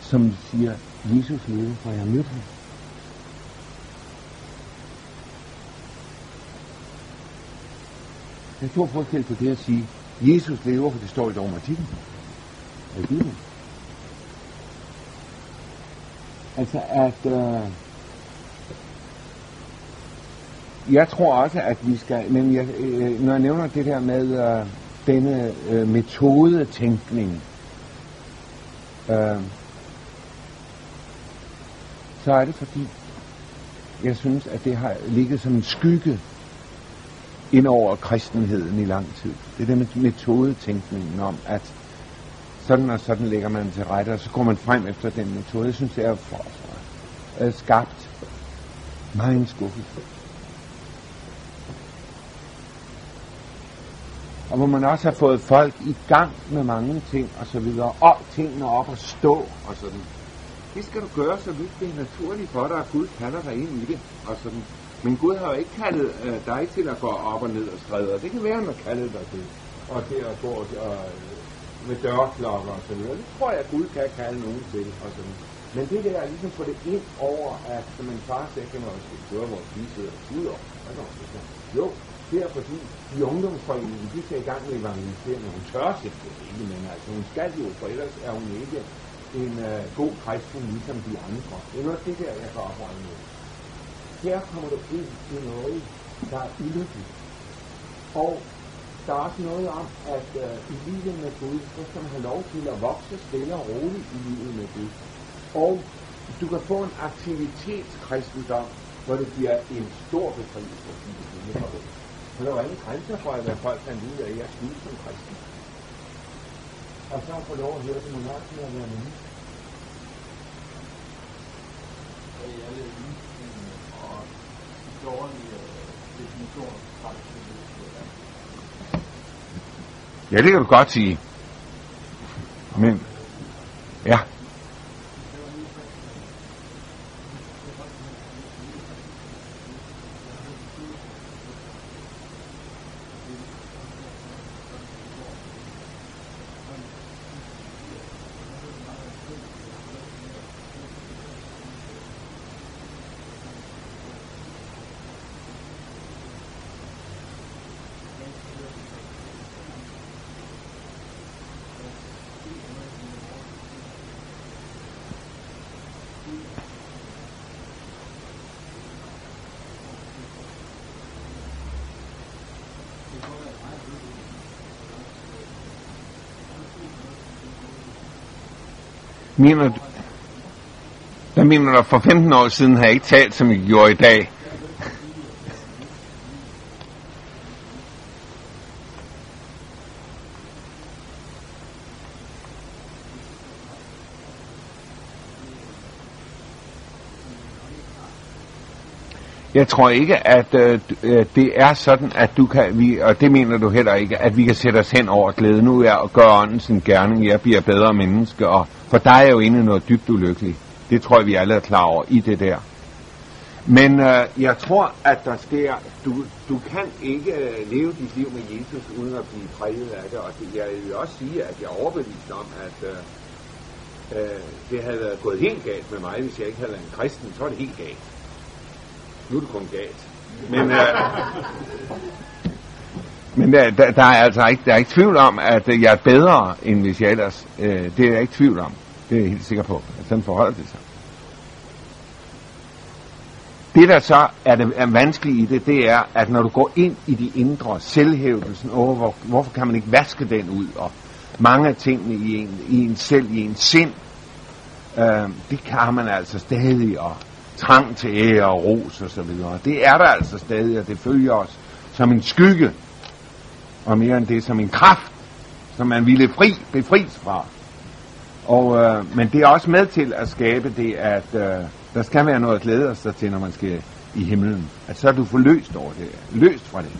som siger, Jesus lever, for jeg har mødt ham. Der er stor forskel på det at sige, Jesus lever, for det står i dogmatikken. Er det Altså at øh, jeg tror også, at vi skal, men jeg, øh, når jeg nævner det der med øh, denne øh, metodetænkning, øh, så er det fordi, jeg synes, at det har ligget som en skygge ind over kristenheden i lang tid. Det er den metodetænkningen om, at sådan og sådan lægger man til rette, og så går man frem efter den metode. Jeg synes, det er for, for øh, skabt meget en skuffelse. og hvor man også har fået folk i gang med mange ting og så videre, og tingene op og stå og sådan. Det skal du gøre, så vidt det er naturligt for dig, at Gud kalder dig ind i det. Og sådan. Men Gud har jo ikke kaldet øh, dig til at gå op og ned og stræde, det kan være, at han har kaldet dig til. Og til at gå og, med dørklokker og sådan noget. Det tror jeg, at Gud kan kalde nogen til. Og sådan. Men det der er ligesom få det ind over, at som en far sagde, kan man også høre, hvor vi sidder og så, Jo, det er fordi, de ungdomsforeningen, de skal i gang med evangelisering, og hun tør selvfølgelig ikke, men altså hun skal jo, for ellers er hun ikke en uh, god kristen, ligesom de andre. Det er noget det der, jeg kan arbejde med. Her kommer du ind i noget, der er ulykkeligt. Og der er også noget om, at øh, i livet med Gud, så skal man have lov til at vokse stille og roligt i livet med Gud. Og du kan få en aktivitetskristendom, hvor det bliver en stor befrielse for dit for der var ingen grænser for, at folk fandt ud af, at jeg skulle som kristen. Og så få lov at høre det nogle år til at være menneske. og dårlig definition Ja, det kan du godt sige. Men, ja. Mener du, hvad mener du, for 15 år siden har jeg ikke talt, som jeg gjorde i dag. Jeg tror ikke, at øh, øh, det er sådan, at du kan, vi, og det mener du heller ikke, at vi kan sætte os hen over glæde. Nu er og gøre ånden sin gerning, jeg bliver bedre menneske, og for dig er jo inde noget dybt ulykkeligt. Det tror jeg, vi alle er klar over i det der. Men øh, jeg tror, at der sker, du, du kan ikke øh, leve dit liv med Jesus uden at blive præget af det, og det, jeg vil også sige, at jeg er overbevist om, at øh, Øh, det havde været gået helt galt med mig, hvis jeg ikke havde været en kristen, så er det helt galt. Nu er det kun galt. Men, øh, men der, der, der, er altså ikke, der er ikke tvivl om, at jeg er bedre, end hvis jeg ellers... Øh, det er jeg ikke tvivl om. Det er jeg helt sikker på. At sådan forholder det sig. Det, der så er det er vanskeligt i det, det er, at når du går ind i de indre selvhævelsen over, hvor, hvorfor kan man ikke vaske den ud, og mange af tingene i en, i en selv, i en sind, øh, det kan man altså stadig, og trang til ære og ros og så videre. Det er der altså stadig, og det følger os som en skygge, og mere end det som en kraft, som man ville fri, befries fra. Og, øh, men det er også med til at skabe det, at øh, der skal være noget at glæde sig til, når man skal i himlen. At så er du forløst over det, løst fra det.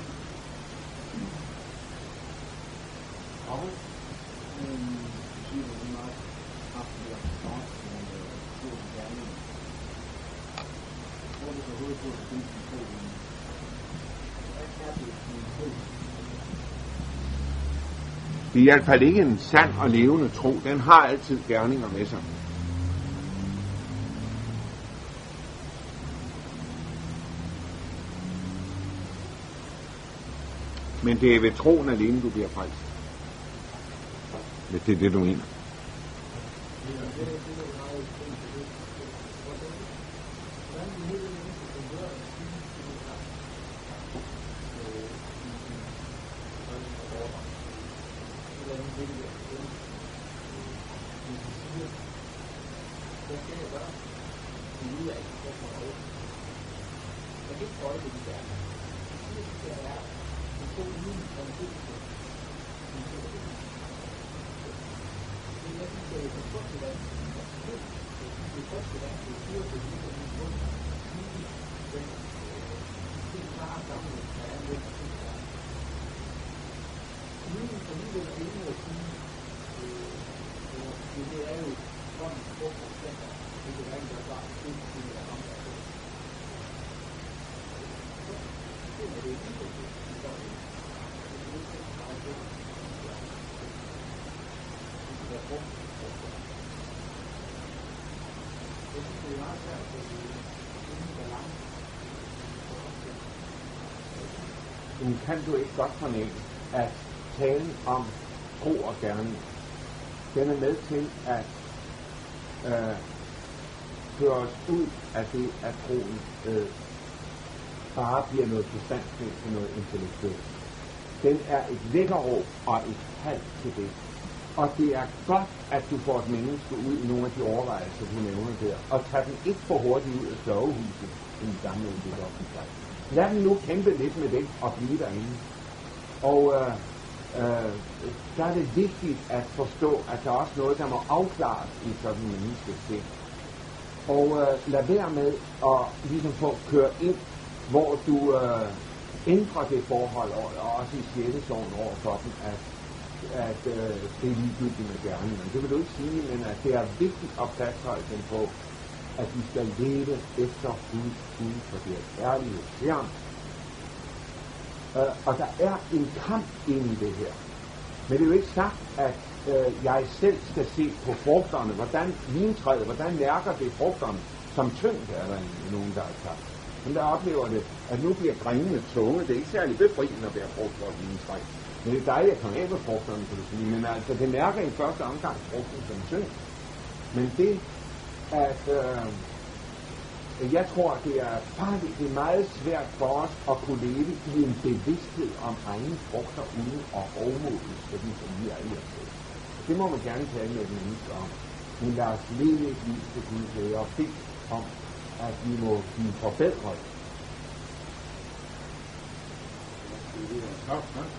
Det er i hvert fald ikke en sand og levende tro. Den har altid gerninger med sig. Men det er ved troen alene, du bliver frelst. Hvis det er det, du mener. Men kan du ikke godt fornemme, at talen om tro og gerning, den er med til at øh, føre os ud af det, at troen øh, bare bliver noget bestandsmænd til noget intellektuelt. Den er et lækkerråb og et kald til det. Og det er godt, at du får et menneske ud i nogle af de overvejelser, du nævner der, og tager den ikke for hurtigt ud af sørgehuset, i gamle udvikler udvikling. Lad dem nu kæmpe lidt med det og blive derinde. Og øh, øh, der er det vigtigt at forstå, at der er også noget, der må afklares i sådan en menneskes sind. Og øh, lad være med at ligesom få køre ind, hvor du øh, ændrer det forhold, og, og også i sjældesovn over for dem, at, at øh, det er ligegyldigt med gerningen. Det vil du ikke sige, men at det er vigtigt at fastholde den på, at vi skal leve efter Guds bud for det kærlighed til ham. Uh, øh, og der er en kamp inde i det her. Men det er jo ikke sagt, at uh, jeg selv skal se på frugterne, hvordan vintræet, hvordan mærker det frugterne, som tyngde er der nogen, der har sagt. Men der oplever det, at nu bliver grenene tunge. Det er ikke særlig befriende at være frugt for et vintræ. Men det er dejligt at komme af med frugterne, kan du sige. Men altså, det mærker i første omgang frugten som tynd. Men det at øh, jeg tror, det er faktisk det er meget svært for os at kunne leve i en bevidsthed om egne frugter uden at overmodes, sådan, som vi er i os selv. Det må man gerne tale med et menneske om. Men lad os leve et liv til Gud ved og bede om, at vi må blive forbedret. Ja, tak.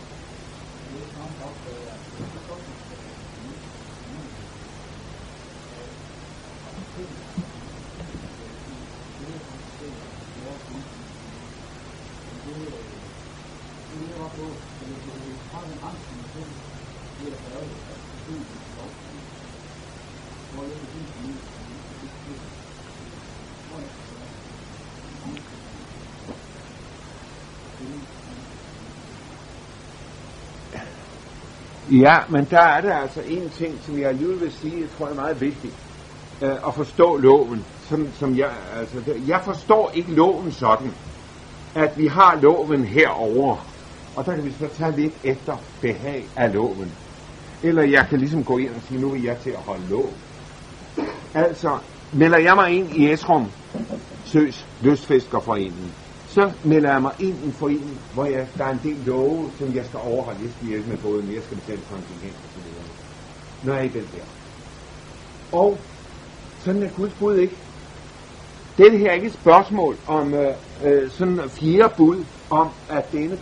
Ja, men der er der altså en ting, som jeg alligevel vil sige, jeg tror er meget vigtigt. Øh, at forstå loven, som, som jeg, altså, jeg forstår ikke loven sådan at vi har loven herover og der kan vi så tage lidt efter behag af loven. Eller jeg kan ligesom gå ind og sige, nu er jeg til at holde lov. Altså, melder jeg mig ind i Esrum Søs Lystfiskerforeningen, så melder jeg mig ind i en forening, hvor jeg, der er en del love, som jeg skal overholde. Jeg skal hjælpe med både, men jeg skal betale kontingent og så videre. Når jeg er i den der. Og sådan er Guds bud ikke. Det her er ikke et spørgsmål om øh, øh, sådan fjerde bud, om at denne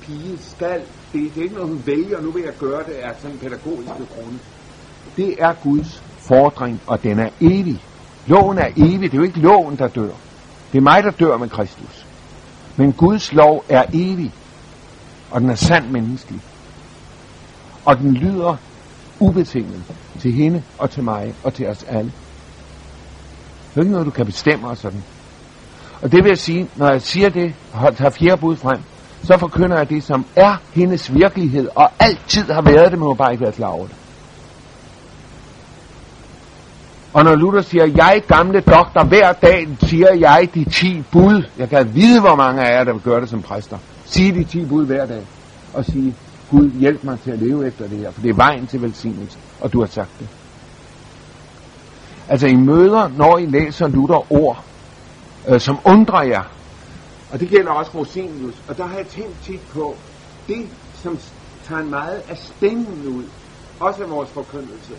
pige skal, det, det er ikke noget, hun vælger, nu vil jeg gøre det af sådan pædagogiske grunde. Det er Guds fordring, og den er evig. Loven er evig, det er jo ikke loven, der dør. Det er mig, der dør med Kristus. Men Guds lov er evig, og den er sand menneskelig. Og den lyder ubetinget til hende og til mig og til os alle. Det er ikke noget, du kan bestemme og sådan. Og det vil jeg sige, når jeg siger det, tager fjerde bud frem, så forkynder jeg det, som er hendes virkelighed, og altid har været det, men hun bare ikke været klar over det. Og når Luther siger, jeg gamle doktor, hver dag siger jeg de ti bud. Jeg kan vide, hvor mange af jer, der vil gøre det som præster. Sige de ti bud hver dag. Og sige, Gud hjælp mig til at leve efter det her, for det er vejen til velsignelse. Og du har sagt det. Altså i møder, når I læser Luther ord, øh, som undrer jer, og det gælder også Rosenius. Og der har jeg tænkt tit på, det som tager meget af stemmen ud, også af vores forkyndelse,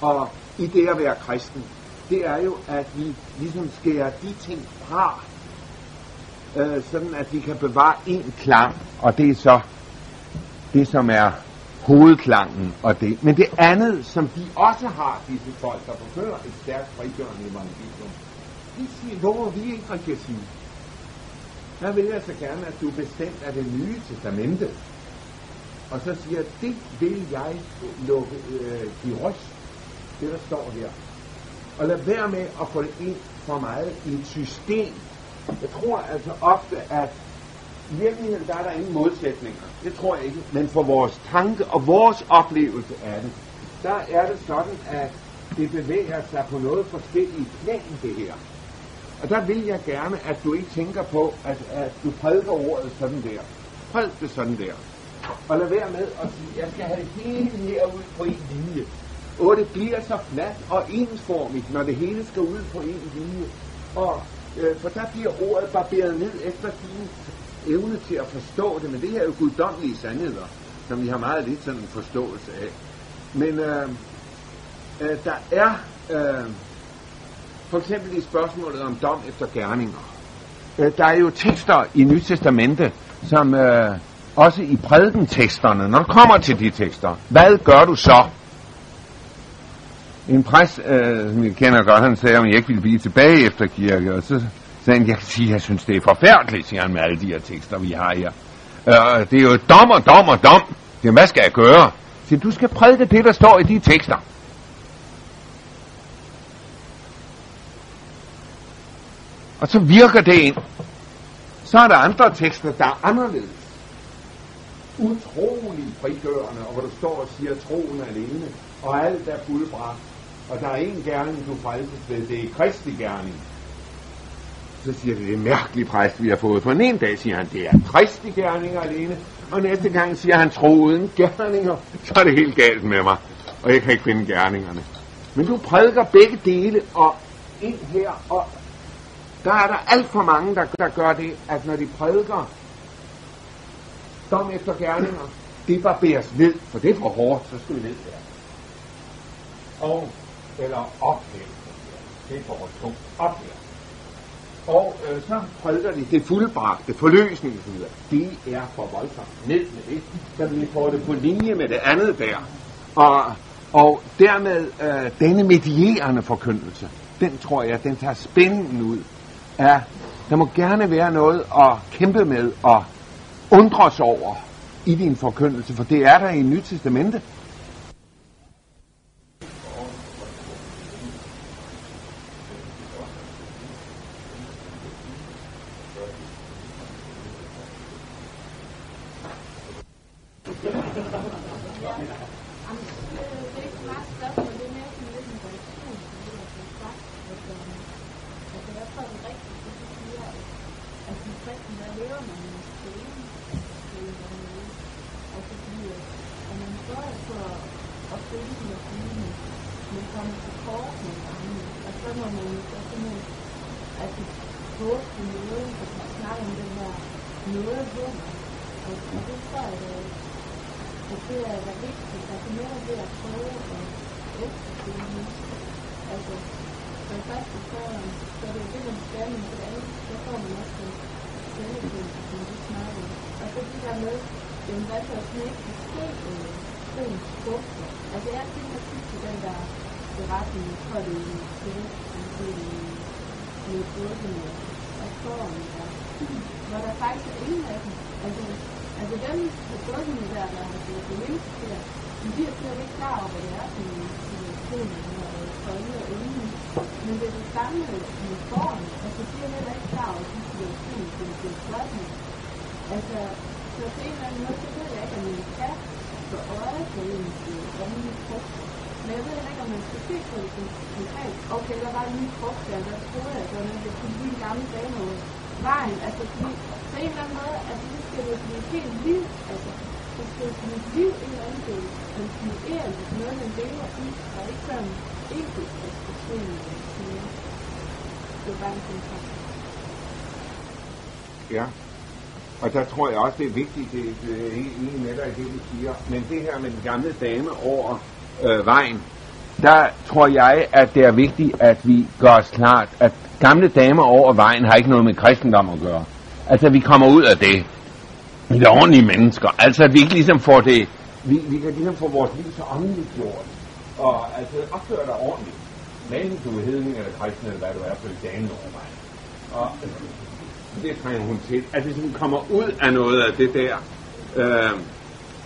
og i det at være kristen, det er jo, at vi ligesom skærer de ting fra, øh, sådan at vi kan bevare en klang, og det er så det, som er hovedklangen og det. Men det andet, som de også har, disse folk, der forfører et stærkt frigørende evangelium, de siger, hvor vi ikke rigtig at sige. Der vil jeg så gerne, at du er bestemt af det nye testamente. Og så siger jeg, det vil jeg lukke, øh, de røst, det der står her. Og lad være med at få det ind for meget i et system. Jeg tror altså ofte, at i virkeligheden der er der ingen modsætninger. Det tror jeg ikke. Men for vores tanke og vores oplevelse af det, der er det sådan, at det bevæger sig på noget forskelligt plan, det her. Og der vil jeg gerne, at du ikke tænker på, at, at du prædiker ordet sådan der. Prædik det sådan der. Og lad være med at sige, jeg skal have det hele herud på en linje. Og det bliver så fladt og ensformigt, når det hele skal ud på en linje. Og, øh, for der bliver ordet barberet ned efter din evne til at forstå det. Men det her er jo guddommelige sandheder, som vi har meget lidt sådan en forståelse af. Men øh, øh, der er... Øh, for eksempel i spørgsmålet om dom efter gerninger. Øh, der er jo tekster i Nyt Testamente, som øh, også i prædikenteksterne, når du kommer til de tekster, hvad gør du så? En præst, øh, som jeg kender godt, han sagde, om jeg ikke ville blive tilbage efter kirke, og så sagde jeg kan sige, jeg synes, det er forfærdeligt, siger han med alle de her tekster, vi har her. Øh, det er jo dom og dom og dom. Jamen, hvad skal jeg gøre? Siger, du skal prædike det, der står i de tekster. Og så virker det ind. Så er der andre tekster, der er anderledes. Utrolig frigørende, og hvor du står og siger troen alene, og alt er fuldbragt. Og der er en gerning, du frelses ved, det er Kristi gerning. Så siger det, det er mærkelig præst, vi har fået. For en ene dag siger han, det er Kristi gerninger alene, og næste gang siger han, tro uden gerninger, så er det helt galt med mig, og jeg kan ikke finde gerningerne. Men du prædiker begge dele, og ind her, og der er der alt for mange, der, der gør det, at når de prædiker dom efter gerninger, det barberes ned, for det er for hårdt, så skal vi ned der. Og, eller ophæve. Det er for tungt. Ophæve. Og øh, så prædiker de det fuldbragte, forløsning osv. Det er for voldsomt. Ned med det, så vi får det på linje med det andet der. Og, og dermed øh, denne medierende forkyndelse, den tror jeg, den tager spændingen ud af der må gerne være noget at kæmpe med og undres over i din forkyndelse, for det er der i Nyt Testamente. Og der tror jeg også, det er vigtigt, det, det er enig med dig i det, du siger. Men det her med den gamle dame over øh, vejen, der tror jeg, at det er vigtigt, at vi gør os klart, at gamle damer over vejen har ikke noget med kristendom at gøre. Altså, vi kommer ud af det. Vi er ordentlige mennesker. Altså, at vi ikke ligesom får det, vi, vi kan ligesom få vores liv så åndeligt gjort. Og altså, opføre dig ordentligt. Men du er hedning eller kristen, eller hvad du er, for damen over vejen. Og det trænger hun til. At det sådan kommer ud af noget af det der. Øh,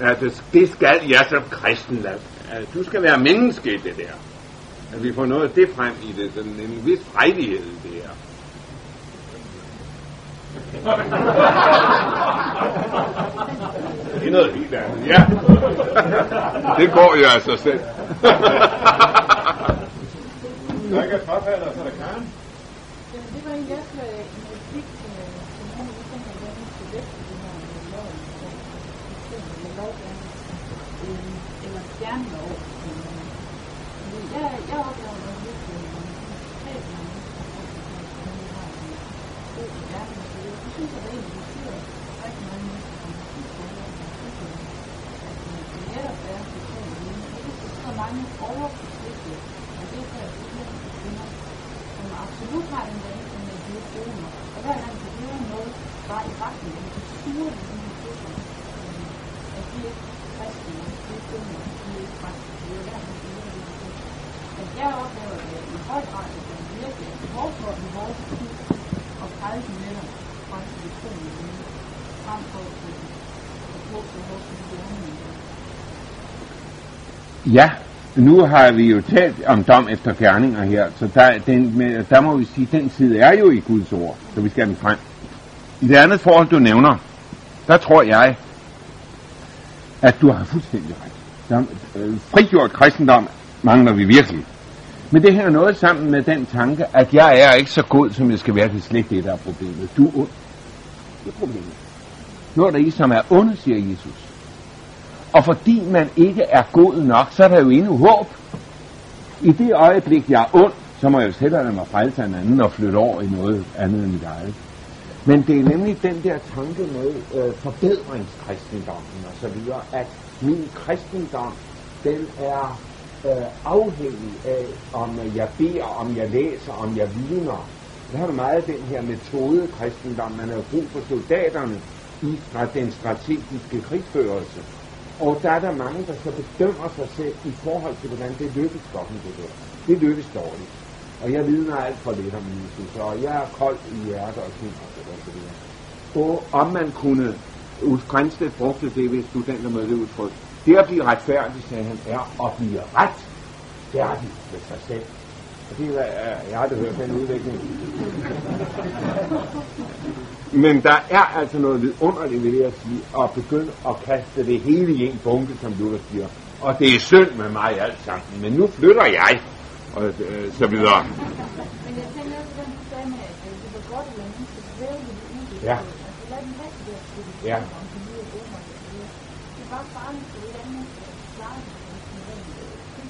at det, det skal jeg som kristen lade at du skal være menneske i det der. At vi får noget af det frem i det, sådan en vis frejdighed i det her. Det er noget helt andet, ja. Det går jo sig selv. Der ikke er frafalder, så er der Karen. Jamen, det var en replik, øh, som han ligesom har været med til væk i det her med loven, og med lovgærning, gerne være over for Øh, fordi jeg, jeg oplever noget lidt totalt med mennesker, som har en god verden, så jeg synes, at det egentlig betyder rigtig mange mennesker, som har tid på det, og har tid på det, at det netop er totalt med mennesker. Det er så mange overforpligtede, og det er så, at det kvinder, som absolut har en vane, som er blevet gode nok. Og hver gang de hører noget, bare i retning, af de sure i de her stykker, at de ikke er kristne, de er gode nok, de er ikke kristne, de er hver gang de hører det her At jeg oplever det i høj grad, at det virkelig er behov for i vores tid at frelse netop fra situationen frem for at bruge til vores millioner. Ja, nu har vi jo talt om dom efter gerninger her, så der, den, der må vi sige, at den side er jo i Guds ord, så vi skal have den frem. I det andet forhold, du nævner, der tror jeg, at du har fuldstændig ret. Der, øh, frigjort kristendom mangler vi virkelig. Men det hænger noget sammen med den tanke, at jeg er ikke så god, som jeg skal være. Det er slet det, der er problemet. Du er ond. Det er problemet. Nu er der I, som er onde, siger Jesus. Og fordi man ikke er god nok, så er der jo endnu håb. I det øjeblik, jeg er ond, så må jeg jo hellere lade mig frelse en anden og flytte over i noget andet end mit eget. Men det er nemlig den der tanke med øh, forbedringskristendommen og så videre, at min kristendom, den er øh, afhængig af, om jeg beder, om jeg læser, om jeg vidner. Der har du meget den her metode kristendom. Man har brug for soldaterne i den strategiske krigsførelse. Og der er der mange, der så bedømmer sig selv i forhold til, hvordan det lykkes for dem, det der. Det lykkes dårligt. Og jeg vidner alt for lidt om Jesus, og jeg er kold i hjertet og sådan og så videre. Og om man kunne, Ulf Grænsted brugte det ved studenter med det udtryk, det at blive retfærdig, sagde han, er at blive ret færdig med sig selv. Og det er, jeg har aldrig hørt den udvikling. Men der er altså noget vidunderligt ved det at sige, at begynde at kaste det hele i en bunke, som Luther siger. Og det er synd med mig alt sammen, men nu flytter jeg, og øh, så videre. Men jeg tænker også, den du sagde med, at det var godt, svæve lidt ud i det. Ja. Altså lad den have det der situation, Ja. om lyder. Det er bare farligt, for klare det. øh, er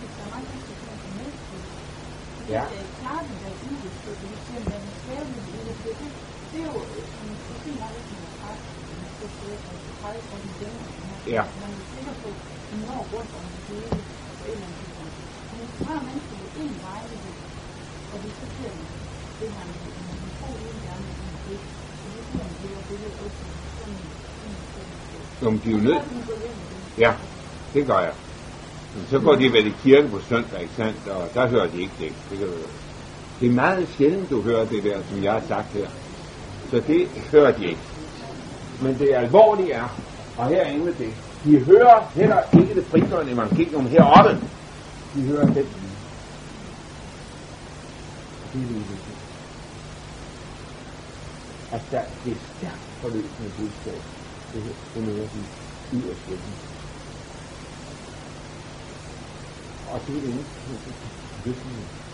er Ja. øh, klare det der udgifter, det vil sige, at man er skævlig i det, det, det, det er jo en fint nok, hvis man er præst, man skal sidde og præge for den dæmmer, Ja. man det en det det de er jo nødt. Ja, det gør jeg. Men så går de vel i kirke på søndag, ikke sandt? Og der hører de ikke det. Det, kan du... det er meget sjældent, du hører det der, som jeg har sagt her. Så det hører de ikke. Men det alvorlige er, og her er det, de hører heller ikke det frigørende evangelium heroppe. De hører den det. Det er det. At der det er stærkt forløsende budskab. Det, her, det møder de yderst hjemme. Og det er det eneste, som er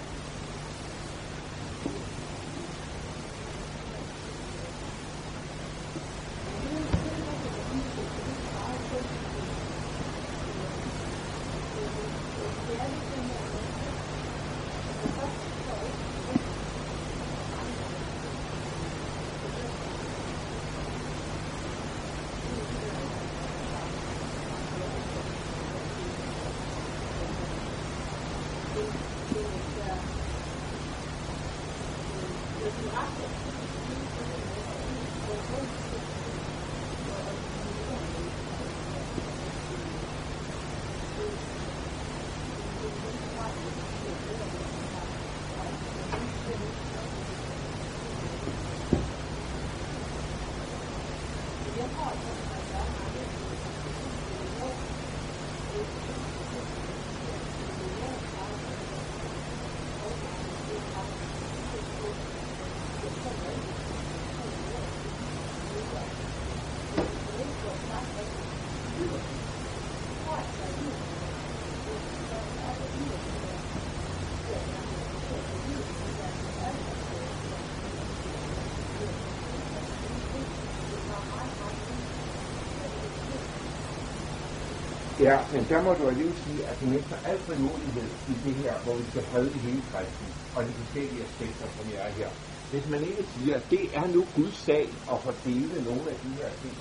Ja, men der må du alligevel sige, at du mister al frimodighed i det her, hvor vi skal prædike hele kristen og de forskellige aspekter, som jeg er her. Hvis man ikke siger, at det er nu Guds sag at fordele nogle af de her ting,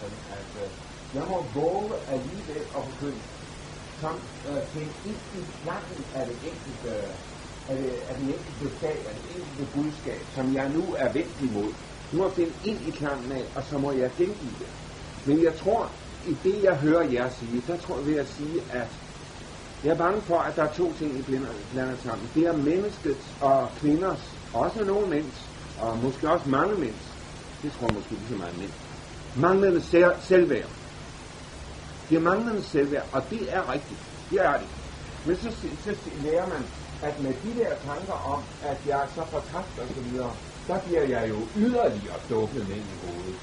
sådan at øh, jeg må våge alligevel at begynde som øh, til ind i snakken af det enkelte, af, det, af den enkelte sag, af det enkelte budskab, som jeg nu er vendt imod. Nu må jeg finde ind i klangen af, og så må jeg gengive det. Men jeg tror, i det jeg hører jer sige, så tror jeg ved at sige, at jeg er bange for, at der er to ting, I blander, blander sammen. Det er menneskets og kvinders, også nogle mænds, og måske også mange mænds, det tror jeg måske ikke så meget mænd, manglende selv- selvværd. Det er manglende selvværd, og det er rigtigt. Det er det. Men så, så, så lærer man, at med de der tanker om, at jeg er så fortabt og så videre, der bliver jeg jo yderligere dukket ned i hovedet.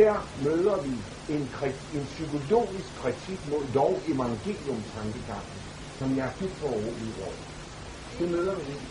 Der møder vi en, kri- en psykologisk kritik mod dog evangelium tankegangen, som jeg er dybt foruroliget over. Det møder vi ikke.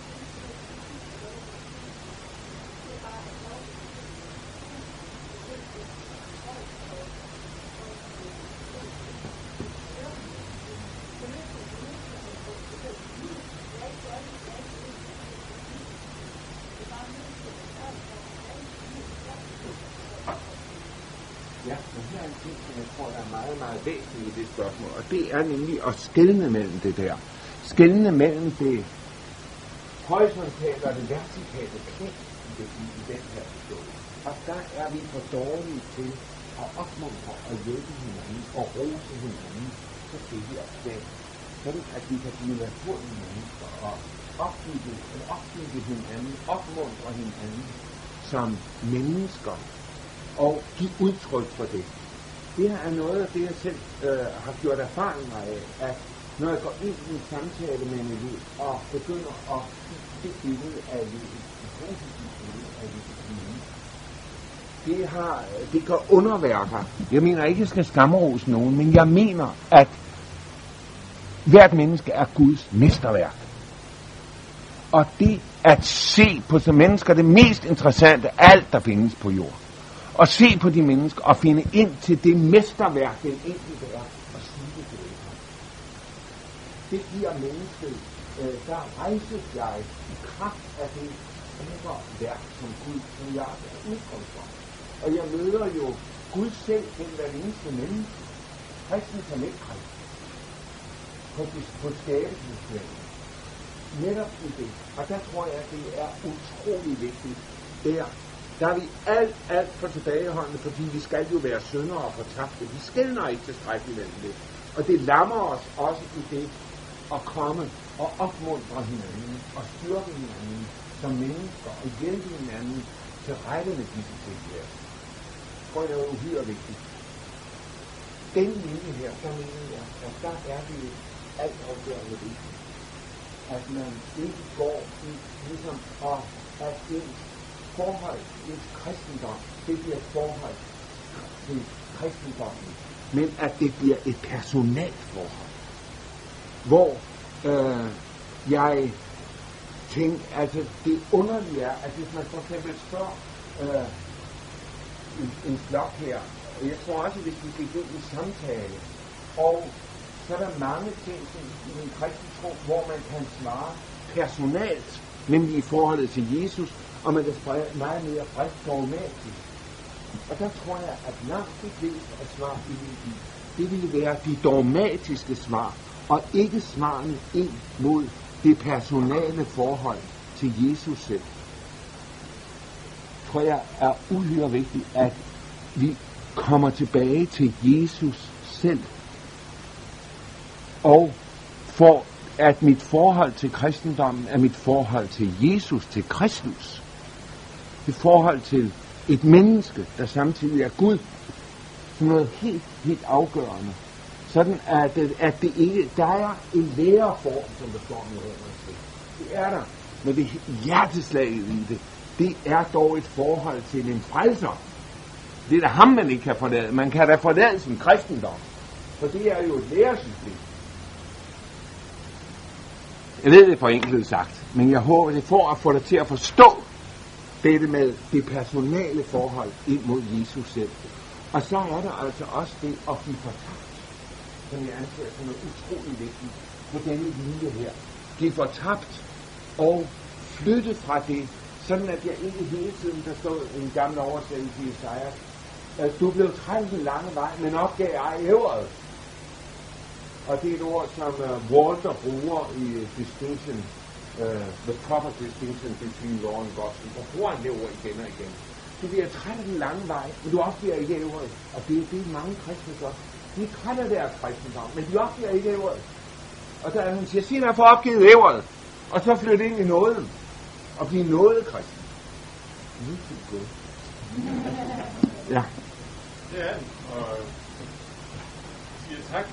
Ja, men her er en ting, som jeg tror, der er meget, meget væsentlig i det spørgsmål, og det er nemlig at skelne mellem det der. Skelne mellem det horisontale og det vertikale knæ i, det, i, den her forståelse. Og der er vi for dårlige til at opmuntre og hjælpe hinanden og rose hinanden på det her sted. Sådan at vi kan blive naturlige mennesker og opbygge, opbygge hinanden, opmuntre hinanden som mennesker og give udtryk for det. Det her er noget af det, jeg selv øh, har gjort erfaringer af, at når jeg går ind i en samtale med en elev og begynder at give det billede af livet, et positivt billede af livet, det, har, det gør underværker. Jeg mener ikke, at jeg skal skamrose nogen, men jeg mener, at hvert menneske er Guds mesterværk. Og det at se på som mennesker, det mest interessante alt, der findes på jorden og se på de mennesker og finde ind til det mesterværk, den enkelte er, og sige det til. Det giver mennesket øh, der rejses jeg i kraft af det store værk, som Gud, som jeg er udkommet for. Og jeg møder jo Gud selv gennem hver eneste menneske. Kristen som ikke kristen. På, på skabelsesværket. Netop i det. Og der tror jeg, at det er utrolig vigtigt. Der, der er vi alt, alt for tilbageholdende, fordi vi skal jo være syndere og fortabte. Vi skældner ikke tilstrækkeligt mellem det. Og det lammer os også i det at komme og opmuntre hinanden og styrke hinanden som mennesker og hjælpe hinanden til rette med disse ting her. Det tror jeg er uhyre vigtigt. Den linje her, der mener jeg, at der er det alt afgørende vigtigt. At man ikke går i ligesom og at ens forhold, til kristendom, det bliver et forhold til kristendommen, men at det bliver et personalt forhold, hvor øh, jeg tænker, altså det underlige er, at hvis man for eksempel spørger øh, en, en flok her, og jeg tror også, hvis vi gik ind i samtale, og så er der mange ting i en kristen tro, hvor man kan svare personalt, nemlig i forholdet til Jesus, og man er meget mere frisk dogmatisk. Og der tror jeg, at langt de fleste af svar, i vil det ville være de dogmatiske svar, og ikke svarene ind mod det personale forhold til Jesus selv. Tror jeg er uhyre vigtigt, at vi kommer tilbage til Jesus selv. Og for at mit forhold til kristendommen er mit forhold til Jesus, til Kristus. Det forhold til et menneske, der samtidig er Gud, som noget helt, helt afgørende. Sådan at, at det ikke, der er en læreform, som der står i her. Det er der. Men det hjerteslaget i det, det er dog et forhold til en frelser. Det er da ham, man ikke kan forlade. Man kan da forlade sin kristendom. For det er jo et læresystem. Jeg ved det for enkelt sagt, men jeg håber, det får at få dig til at forstå dette med det personale forhold ind mod Jesus selv. Og så er der altså også det at blive fortabt, som jeg anser som noget utrolig vigtigt på denne linje her. Blive fortabt og flytte fra det, sådan at jeg ikke hele tiden, der stod en gammel oversættelse i Isaiah, at du blev trængt en lange vej, men opgav ej ævret. Og det er et ord, som uh, Walter bruger i distinction, uh, the proper distinction between law and gospel. Og bruger han det ord igen og igen. Du bliver træt af den lange vej, men du opgiver ikke ævret. Og det er det, mange kristne gør. De er træt af deres kristendom, men de opgiver ikke ævret. Og der han siger, sig for opgivet ævret, og så flytte ind i nåden, og blive noget kristen. Nu er det Ja. Det er den, og siger tak,